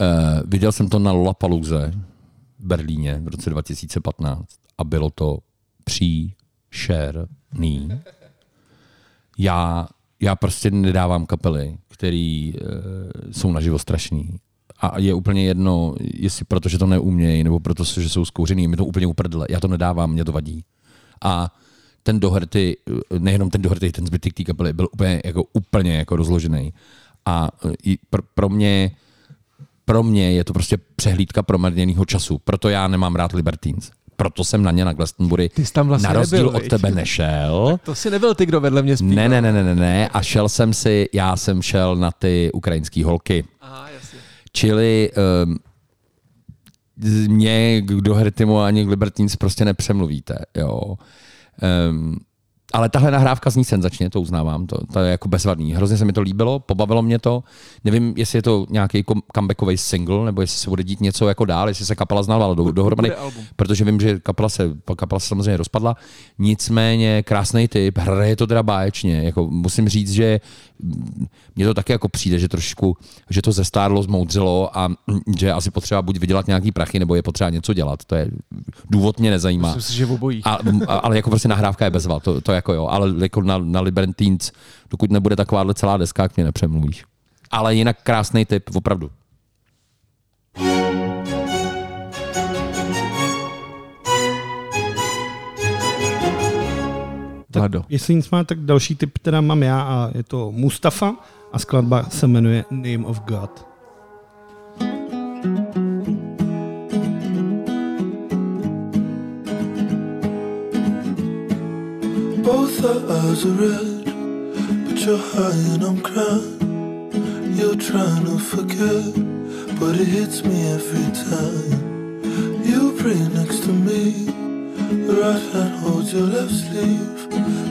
Uh, viděl jsem to na Lollapalooze v Berlíně v roce 2015 a bylo to příšerný. Já, já prostě nedávám kapely, které uh, jsou naživo strašný. A je úplně jedno, jestli protože to neumějí, nebo protože že jsou zkouřený, mi to úplně uprdle. Já to nedávám, mě to vadí. A ten Doherty, nejenom ten Doherty, ten zbytek té kapely byl úplně jako, úplně jako rozložený. A i pr- pro mě pro mě je to prostě přehlídka promarněného času. Proto já nemám rád Libertines. Proto jsem na ně na Glastonbury Ty jsi tam vlastně na rozdíl nebyl, od viď? tebe nešel. To si nebyl ty, kdo vedle mě zpíval. Ne, ne, ne, ne, ne, ne. A šel jsem si, já jsem šel na ty ukrajinské holky. Aha, jasně. Čili um, mě k Dohertymu ani k Libertines prostě nepřemluvíte. Jo. Um, ale tahle nahrávka zní senzačně, to uznávám, to, to je jako bezvadný. Hrozně se mi to líbilo, pobavilo mě to. Nevím, jestli je to nějaký comebackový single, nebo jestli se bude dít něco jako dál, jestli se kapela znala do, dohromady, protože vím, že kapela se, kapela se samozřejmě rozpadla. Nicméně krásný typ, hraje to teda báječně. Jako musím říct, že mně to taky jako přijde, že trošku, že to zestárlo, zmoudřilo a že asi potřeba buď vydělat nějaký prachy, nebo je potřeba něco dělat. To je důvod mě nezajímá. Myslím si, že obojí. A, a, ale jako prostě nahrávka je bezva, to, to jako jo, ale jako na, na Libertines, dokud nebude takováhle celá deska, jak mě nepřemluvíš. Ale jinak krásný typ, opravdu. Vlado. Jestli nic má, tak další typ teda mám já a je to Mustafa a skladba se jmenuje Name of God. Our eyes are red, but you're high and I'm crying. You're trying to forget, but it hits me every time. You pray next to me, right hand holds your left sleeve,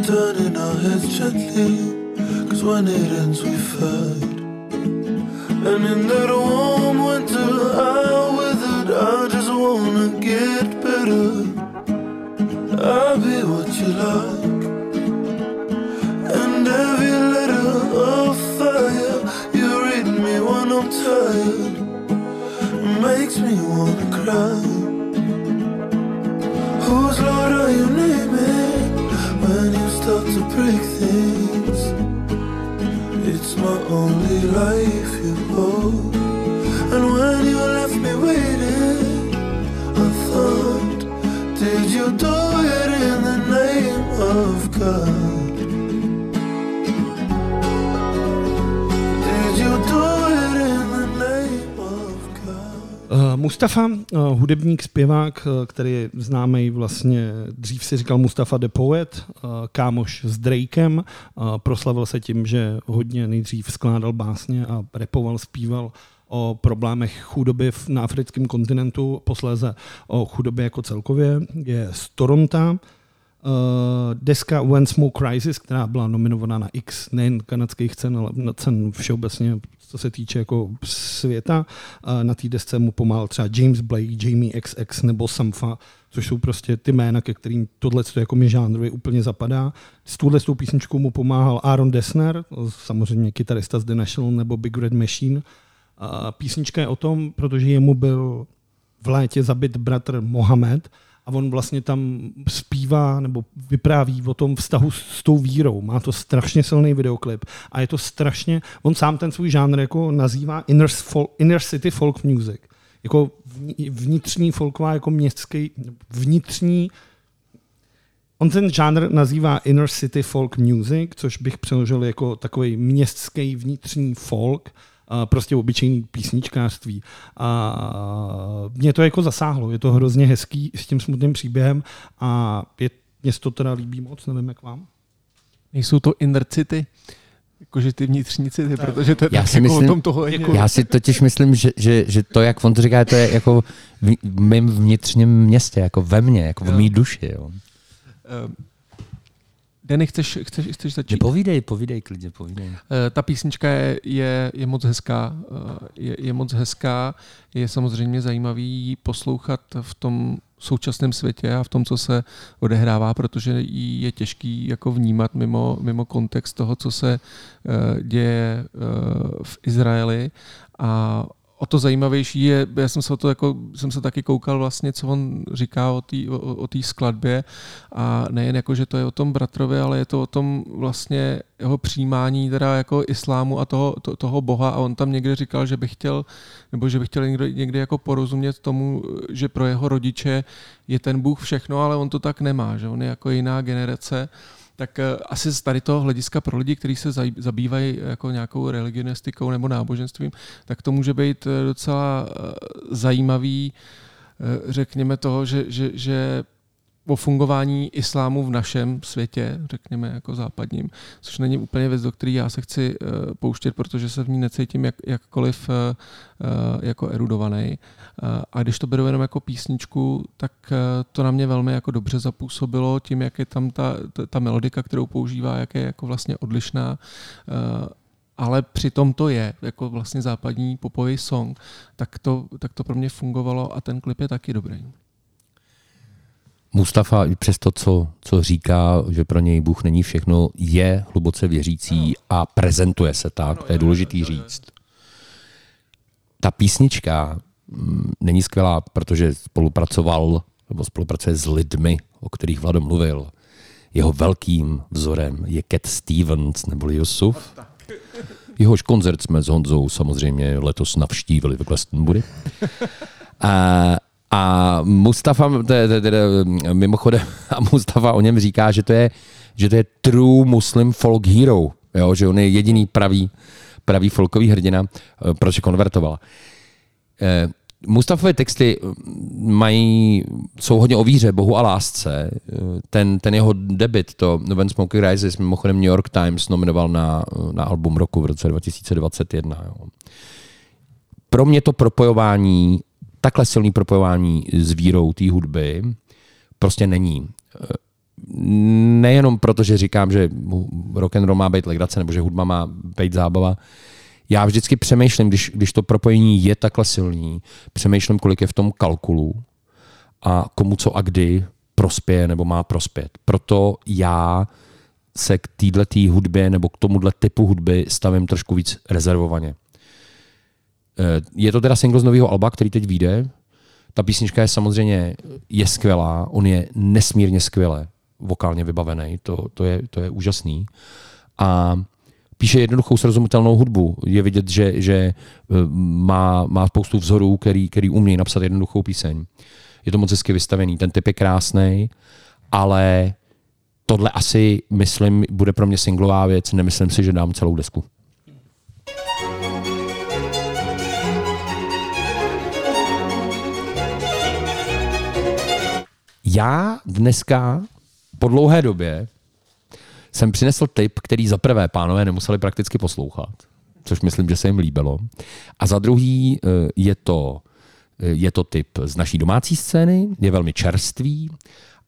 turning our heads gently. Cause when it ends, we fight. And in that warm winter, I withered. I just wanna get better. I'll be what you like. Of fire you read me when I'm tired makes me wanna cry. Whose Lord are you naming when you start to break things? It's my only life you hold. And when you left me waiting, I thought, did you do it in the name of God? Mustafa, uh, hudebník, zpěvák, uh, který je známý vlastně, dřív si říkal Mustafa the Poet, uh, kámoš s Drakem, proslavil se tím, že hodně nejdřív skládal básně a repoval, zpíval o problémech chudoby na africkém kontinentu, posléze o chudobě jako celkově. Je z Toronto, deska When Smoke Crisis, která byla nominovaná na X nejen kanadských cen, ale na cen všeobecně, co se týče jako světa. Na té desce mu pomáhal třeba James Blake, Jamie XX nebo Sampha, což jsou prostě ty jména, ke kterým tohle jako mi žánrově úplně zapadá. S touhle s tou písničkou mu pomáhal Aaron Dessner, samozřejmě kytarista z The National nebo Big Red Machine. A písnička je o tom, protože jemu byl v létě zabit bratr Mohamed a on vlastně tam zpívá nebo vypráví o tom vztahu s, tou vírou. Má to strašně silný videoklip a je to strašně, on sám ten svůj žánr jako nazývá inner, folk, inner city folk music. jako vni- vnitřní folková, jako městský, vnitřní On ten žánr nazývá Inner City Folk Music, což bych přeložil jako takový městský vnitřní folk, prostě obyčejný písničkářství. A mě to jako zasáhlo, je to hrozně hezký s tím smutným příběhem a je, mě se to teda líbí moc, nevím jak vám. Nejsou to inner city? Jakože ty vnitřní city, protože to je Já tak si, jako myslím, o tom toho jako... já si totiž myslím, že, že, že to, jak on to říká, to je jako v, mém vnitřním městě, jako ve mně, jako v mý duši. Jo. Uh, Denny, chceš, chceš, chceš začít? Povídej, povídej klidně, povídej. Eh, Ta písnička je, je, je moc hezká. eh, Je, je moc hezká. Je samozřejmě zajímavý poslouchat v tom současném světě a v tom, co se odehrává, protože je těžký jako vnímat mimo, mimo kontext toho, co se eh, děje v Izraeli. A o to zajímavější je, já jsem se, o to jako, jsem se taky koukal vlastně, co on říká o té o, o skladbě. A nejen jako, že to je o tom bratrovi, ale je to o tom vlastně jeho přijímání teda jako islámu a toho, to, toho boha. A on tam někde říkal, že by chtěl, nebo že by chtěl někdo, někdy jako porozumět tomu, že pro jeho rodiče je ten Bůh všechno, ale on to tak nemá, že on je jako jiná generace tak eh, asi z tady toho hlediska pro lidi, kteří se zabývají jako nějakou religionistikou nebo náboženstvím, tak to může být eh, docela eh, zajímavý, eh, řekněme toho, že, že, že o fungování islámu v našem světě, řekněme jako západním, což není úplně věc, do které já se chci pouštět, protože se v ní necítím jak, jakkoliv jako erudovaný. Uh, a když to beru jenom jako písničku, tak uh, to na mě velmi jako dobře zapůsobilo tím, jak je tam ta, ta, melodika, kterou používá, jak je jako vlastně odlišná. Uh, ale přitom to je jako vlastně západní popový song, tak to, tak to pro mě fungovalo a ten klip je taky dobrý. Mustafa i přes to, co, co říká, že pro něj Bůh není všechno, je hluboce věřící a prezentuje se tak, to je důležitý říct. Ta písnička není skvělá, protože spolupracoval nebo spolupracuje s lidmi, o kterých Vlado mluvil. Jeho velkým vzorem je Cat Stevens nebo Yusuf. Jehož koncert jsme s Honzou samozřejmě letos navštívili v Glastonbury. A, a Mustafa, je, mimochodem, a Mustafa o něm říká, že to je, že to je true muslim folk hero, jo, že on je jediný pravý, pravý folkový hrdina, eh, proč konvertoval. Mustafové texty mají, jsou hodně o víře, Bohu a lásce. Ten, ten jeho debit, to When Smoky Rises, mimochodem New York Times nominoval na, na album roku v roce 2021. Jo. Pro mě to propojování, takhle silný propojování s vírou té hudby prostě není. Nejenom proto, že říkám, že rock and roll má být legrace, nebo že hudba má být zábava, já vždycky přemýšlím, když, když to propojení je takhle silný, přemýšlím, kolik je v tom kalkulu a komu co a kdy prospěje nebo má prospět. Proto já se k této hudbě nebo k tomuhle typu hudby stavím trošku víc rezervovaně. Je to teda single z nového alba, který teď vyjde. Ta písnička je samozřejmě je skvělá, on je nesmírně skvěle vokálně vybavený, to, to, je, to je úžasný. A píše jednoduchou srozumitelnou hudbu. Je vidět, že, že má, má spoustu vzorů, který, který umí napsat jednoduchou píseň. Je to moc hezky vystavený. Ten typ je krásný, ale tohle asi, myslím, bude pro mě singlová věc. Nemyslím si, že dám celou desku. Já dneska po dlouhé době jsem přinesl tip, který za prvé pánové nemuseli prakticky poslouchat, což myslím, že se jim líbilo. A za druhý je to, je to tip z naší domácí scény, je velmi čerstvý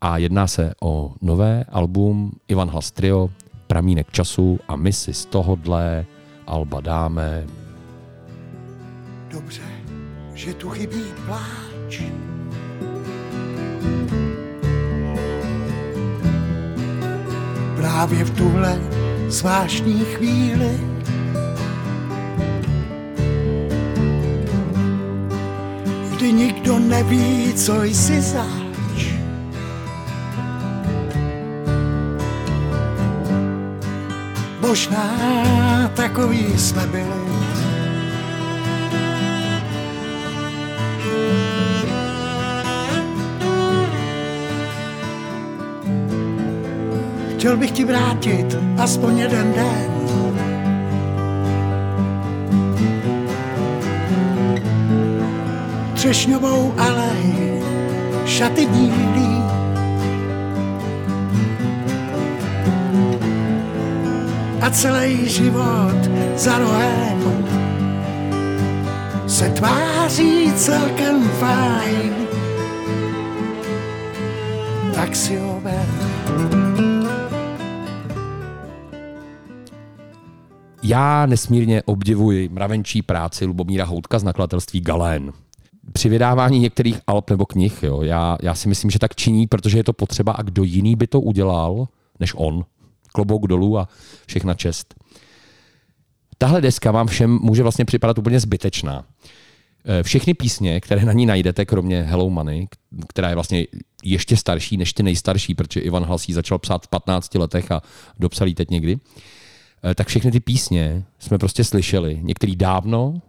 a jedná se o nové album Ivan Hlas Trio, Pramínek času a my si z tohohle alba dáme Dobře, že tu chybí pláč. Právě v tuhle zvláštní chvíli. Kdy nikdo neví, co jsi zač. Možná takový jsme byli. Chtěl bych ti vrátit aspoň jeden den. Třešňovou alej, šaty bílý, a celý život za rohem se tváří celkem fajn. Tak si ho ber. Já nesmírně obdivuji mravenčí práci Lubomíra Houtka z nakladatelství Galén. Při vydávání některých alb nebo knih, jo, já, já si myslím, že tak činí, protože je to potřeba a kdo jiný by to udělal, než on. Klobouk dolů a všechna čest. Tahle deska vám všem může vlastně připadat úplně zbytečná. Eh, všechny písně, které na ní najdete, kromě Hello Money, která je vlastně ještě starší než ty nejstarší, protože Ivan Hlasí začal psát v 15 letech a dopsal jí teď někdy, tak všechny ty písně jsme prostě slyšeli. Některý dávno,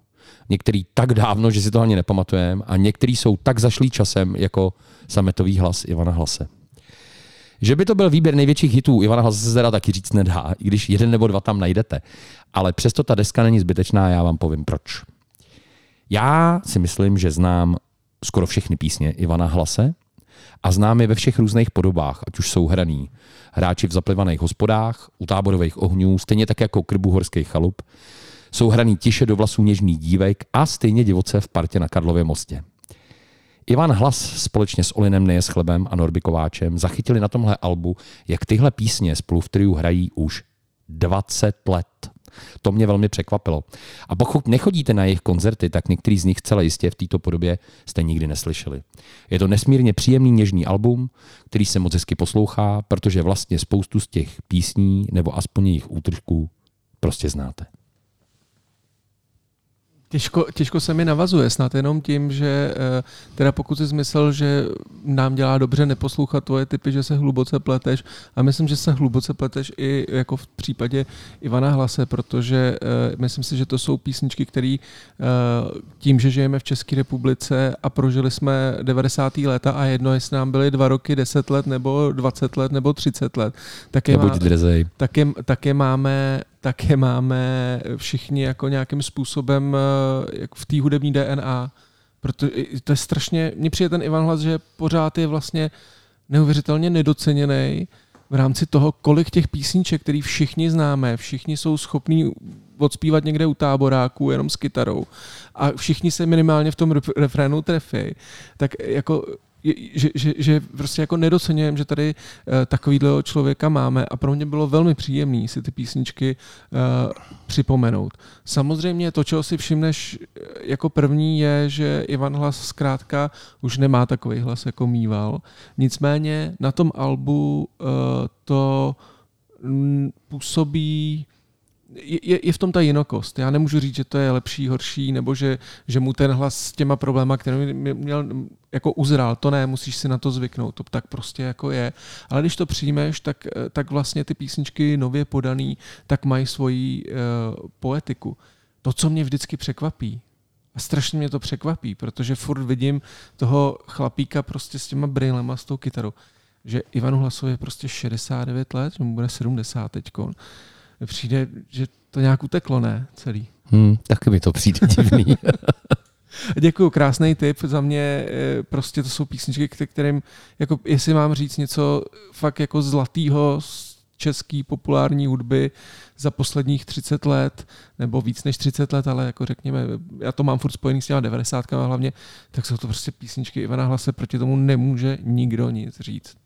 některý tak dávno, že si to ani nepamatujeme a některý jsou tak zašlý časem jako sametový hlas Ivana Hlase. Že by to byl výběr největších hitů Ivana Hlase se teda taky říct nedá, i když jeden nebo dva tam najdete. Ale přesto ta deska není zbytečná, já vám povím proč. Já si myslím, že znám skoro všechny písně Ivana Hlase a znám je ve všech různých podobách, ať už jsou hraný hráči v zaplivaných hospodách, u táborových ohňů, stejně tak jako krbu horských chalup, jsou hraný tiše do vlasů něžných dívek a stejně divoce v partě na Karlově mostě. Ivan Hlas společně s Olinem Neje s chlebem a Norby Kováčem zachytili na tomhle albu, jak tyhle písně spolu v triu hrají už 20 let. To mě velmi překvapilo. A pokud nechodíte na jejich koncerty, tak některý z nich celé jistě v této podobě jste nikdy neslyšeli. Je to nesmírně příjemný něžný album, který se moc hezky poslouchá, protože vlastně spoustu z těch písní nebo aspoň jejich útržků prostě znáte. Těžko, těžko se mi navazuje, snad jenom tím, že eh, teda pokud jsi myslel, že nám dělá dobře neposlouchat tvoje typy, že se hluboce pleteš a myslím, že se hluboce pleteš i jako v případě Ivana Hlase, protože uh, myslím si, že to jsou písničky, které uh, tím, že žijeme v České republice a prožili jsme 90. léta a jedno, jestli nám byly dva roky, 10 let nebo 20 let nebo 30 let, tak je, má, tak je, tak je máme tak je máme všichni jako nějakým způsobem eh, jak v té hudební DNA. Protože to je strašně, mně přijde ten Ivan Hlas, že pořád je vlastně neuvěřitelně nedoceněný v rámci toho, kolik těch písniček, který všichni známe, všichni jsou schopní odspívat někde u táboráků jenom s kytarou a všichni se minimálně v tom refrénu trefí, tak jako že, že, že prostě jako nedocenějem, že tady uh, takovýhle člověka máme a pro mě bylo velmi příjemné si ty písničky uh, připomenout. Samozřejmě to, čeho si všimneš eh, jako první je, že Ivan Hlas zkrátka už nemá takový hlas, jako mýval. Nicméně na tom albu uh, to m, působí je, je v tom ta jinokost. Já nemůžu říct, že to je lepší, horší, nebo že, že mu ten hlas s těma problémy, které měl, jako uzrál. To ne, musíš si na to zvyknout. To tak prostě jako je. Ale když to přijmeš, tak, tak vlastně ty písničky nově podaný, tak mají svoji uh, poetiku. To, co mě vždycky překvapí, a strašně mě to překvapí, protože furt vidím toho chlapíka prostě s těma brýlema, s tou kytarou, že Ivanu Hlasovi je prostě 69 let, že mu bude 70 teďkon přijde, že to nějak uteklo, ne? Celý. Hmm, taky mi to přijde divný. Děkuji, krásný tip. Za mě eh, prostě to jsou písničky, kterým, jako jestli mám říct něco fakt jako zlatýho z český populární hudby za posledních 30 let, nebo víc než 30 let, ale jako řekněme, já to mám furt spojený s těma 90 hlavně, tak jsou to prostě písničky Ivana Hlase, proti tomu nemůže nikdo nic říct.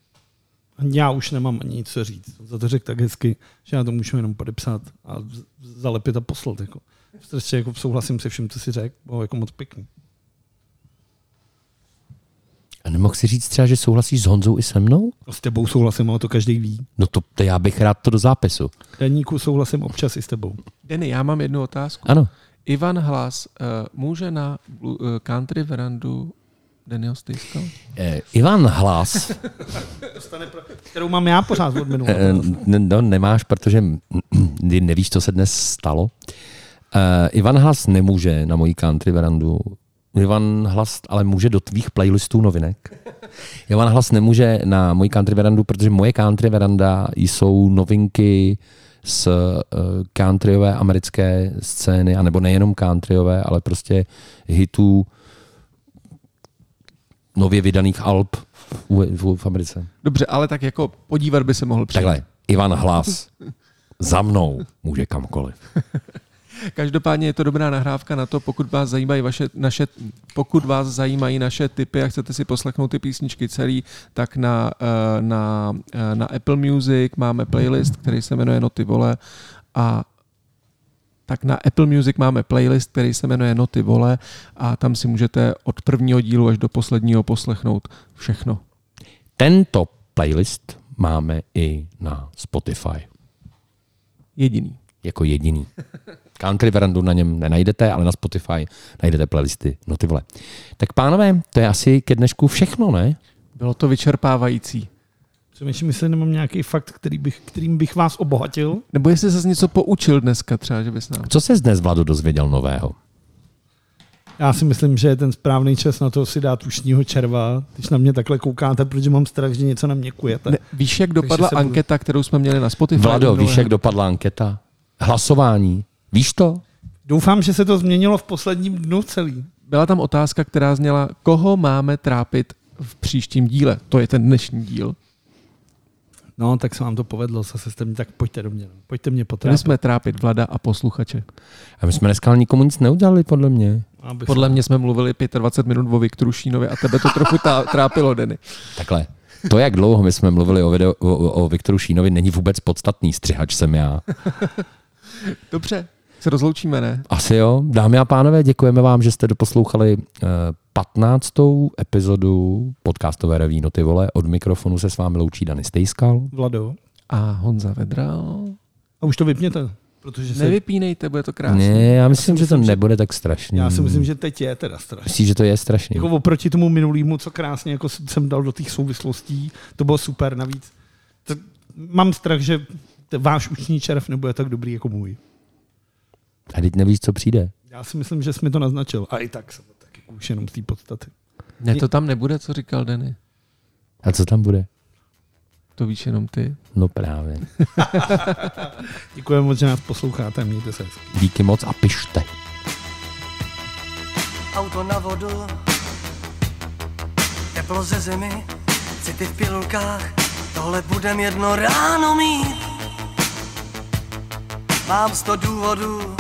Já už nemám ani nic co říct. Za to řekl tak hezky, že já to můžu jenom podepsat a zalepit a poslat. Jako. Prostě jako souhlasím se vším, co si řekl. Bylo jako moc pěkný. A nemohl si říct třeba, že souhlasíš s Honzou i se mnou? No, s tebou souhlasím, ale to každý ví. No to, to já bych rád to do zápisu. Deníku souhlasím občas i s tebou. Denny, já mám jednu otázku. Ano. Ivan Hlas uh, může na uh, country verandu Daniel Stejsko? Eh, Ivan Hlas. kterou mám já pořád od minulého. Eh, no, nemáš, protože nevíš, co se dnes stalo. Eh, Ivan Hlas nemůže na mojí country verandu Ivan Hlas ale může do tvých playlistů novinek. Ivan Hlas nemůže na moji country verandu, protože moje country veranda jsou novinky z uh, countryové americké scény, anebo nejenom countryové, ale prostě hitů nově vydaných alb v, v, v Americe. Dobře, ale tak jako podívat by se mohl přijít. Takhle, Ivan Hlas za mnou může kamkoliv. Každopádně je to dobrá nahrávka na to, pokud vás zajímají vaše, naše, pokud vás zajímají naše typy a chcete si poslechnout ty písničky celý, tak na, eh, na, eh, na Apple Music máme playlist, který se jmenuje Noty vole a tak na Apple Music máme playlist, který se jmenuje Noty vole a tam si můžete od prvního dílu až do posledního poslechnout všechno. Tento playlist máme i na Spotify. Jediný. Jako jediný. Country Verandu na něm nenajdete, ale na Spotify najdete playlisty. No ty vole. Tak pánové, to je asi ke dnešku všechno, ne? Bylo to vyčerpávající. Přemýšlím, jestli nemám nějaký fakt, který bych, kterým bych vás obohatil. Nebo jestli se něco poučil dneska třeba, že bys nám... Co se dnes, Vlado, dozvěděl nového? Já si myslím, že je ten správný čas na to si dát ušního červa, když na mě takhle koukáte, protože mám strach, že něco na mě kujete. Ne, víš, jak dopadla anketa, kterou jsme měli na Spotify? Vlado, víš, jak dopadla anketa? Hlasování. Víš to? Doufám, že se to změnilo v posledním dnu celý. Byla tam otázka, která zněla, koho máme trápit v příštím díle. To je ten dnešní díl. No, tak se vám to povedlo, zase jste mi, tak pojďte do mě. Pojďte mě potrápit. Měli jsme trápit Vlada a posluchače. A my jsme dneska nikomu nic neudělali, podle mě. Abych podle mě jsme mluvili 25 minut o Viktoru Šínovi a tebe to trochu tá, trápilo, Denny. Takhle. To, jak dlouho my jsme mluvili o, video, o, o Viktoru Šínovi, není vůbec podstatný. Střihač jsem já. Dobře, se rozloučíme, ne? Asi jo. Dámy a pánové, děkujeme vám, že jste doposlouchali 15. epizodu podcastové reví Noty vole. Od mikrofonu se s vámi loučí Dany Stejskal. Vlado. A Honza Vedral. A už to vypněte. Protože se... Nevypínejte, bude to krásné. Ne, já myslím, já že to myslím, nebude tak strašný. Já si myslím, že teď je teda strašný. Myslíš, že to je strašný? Jako oproti tomu minulýmu, co krásně jako jsem dal do těch souvislostí, to bylo super navíc. To, mám strach, že váš uční červ nebude tak dobrý jako můj. A teď nevíš, co přijde. Já si myslím, že jsi mi to naznačil. A i tak jsem to taky už jenom z té podstaty. Ne, to tam nebude, co říkal Denny. A co tam bude? To víš jenom ty. No právě. Děkujeme moc, že nás posloucháte. Mějte se hezky. Díky moc a pište. Auto na vodu, teplo ze zimy, city v pilulkách, tohle budem jedno ráno mít. Mám sto důvodů,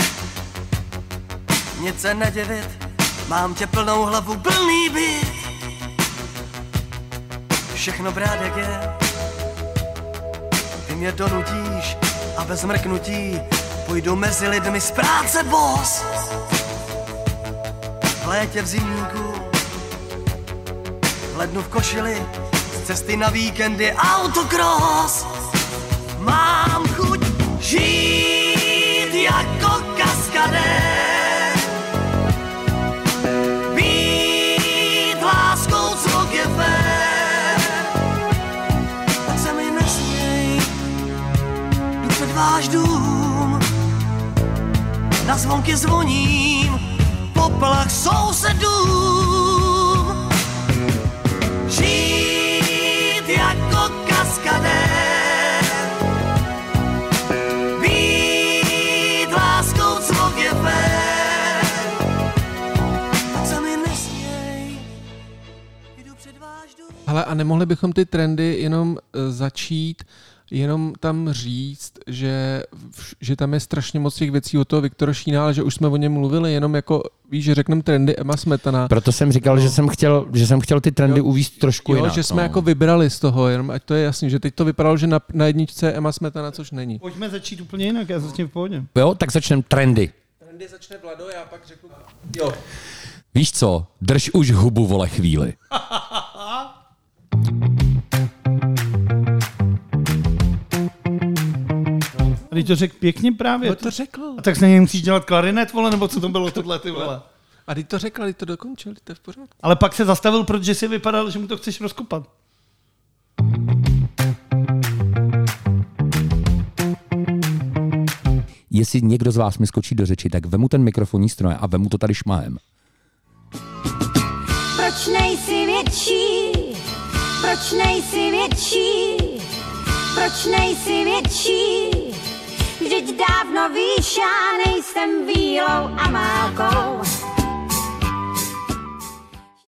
nic se nedivit, mám tě plnou hlavu, plný byt. Všechno brát jak je, ty mě donutíš a bez mrknutí půjdu mezi lidmi z práce boss. V létě v zimníku, v lednu v košili, z cesty na víkendy autocross. Mám chuť žít jako kaskadér, na zvonky zvoním, poplach sousedům. Žít jako být láskou. Tak se mi nesměj, jdu před váš dům. Ale a nemohli bychom ty trendy jenom eh, začít jenom tam říct, že, že tam je strašně moc těch věcí od toho Viktora Šína, ale že už jsme o něm mluvili, jenom jako, víš, že řekneme trendy Emma Smetana. Proto jsem říkal, no. že, jsem chtěl, že jsem chtěl ty trendy jo, uvíct trošku jo, jinak. že jsme no. jako vybrali z toho, jenom ať to je jasný, že teď to vypadalo, že na, na jedničce Emma Smetana, což není. Pojďme začít úplně jinak, já začnu v pohodě. Jo, tak začneme trendy. Trendy začne Vlado, já pak řeknu... Jo. Víš co, drž už hubu, vole, chvíli. teď to řekl pěkně právě. No to řekl. A tak se musíš dělat klarinet, vole, nebo co to bylo tohle, ty vole. A teď to řekl, teď to dokončil, to je v pořádku. Ale pak se zastavil, protože si vypadal, že mu to chceš rozkopat. Jestli někdo z vás mi skočí do řeči, tak vemu ten mikrofonní stroj a vemu to tady šmahem. Proč nejsi větší? Proč nejsi větší? Proč nejsi větší? Vždyť dávno víš, já nejsem vílou a málkou.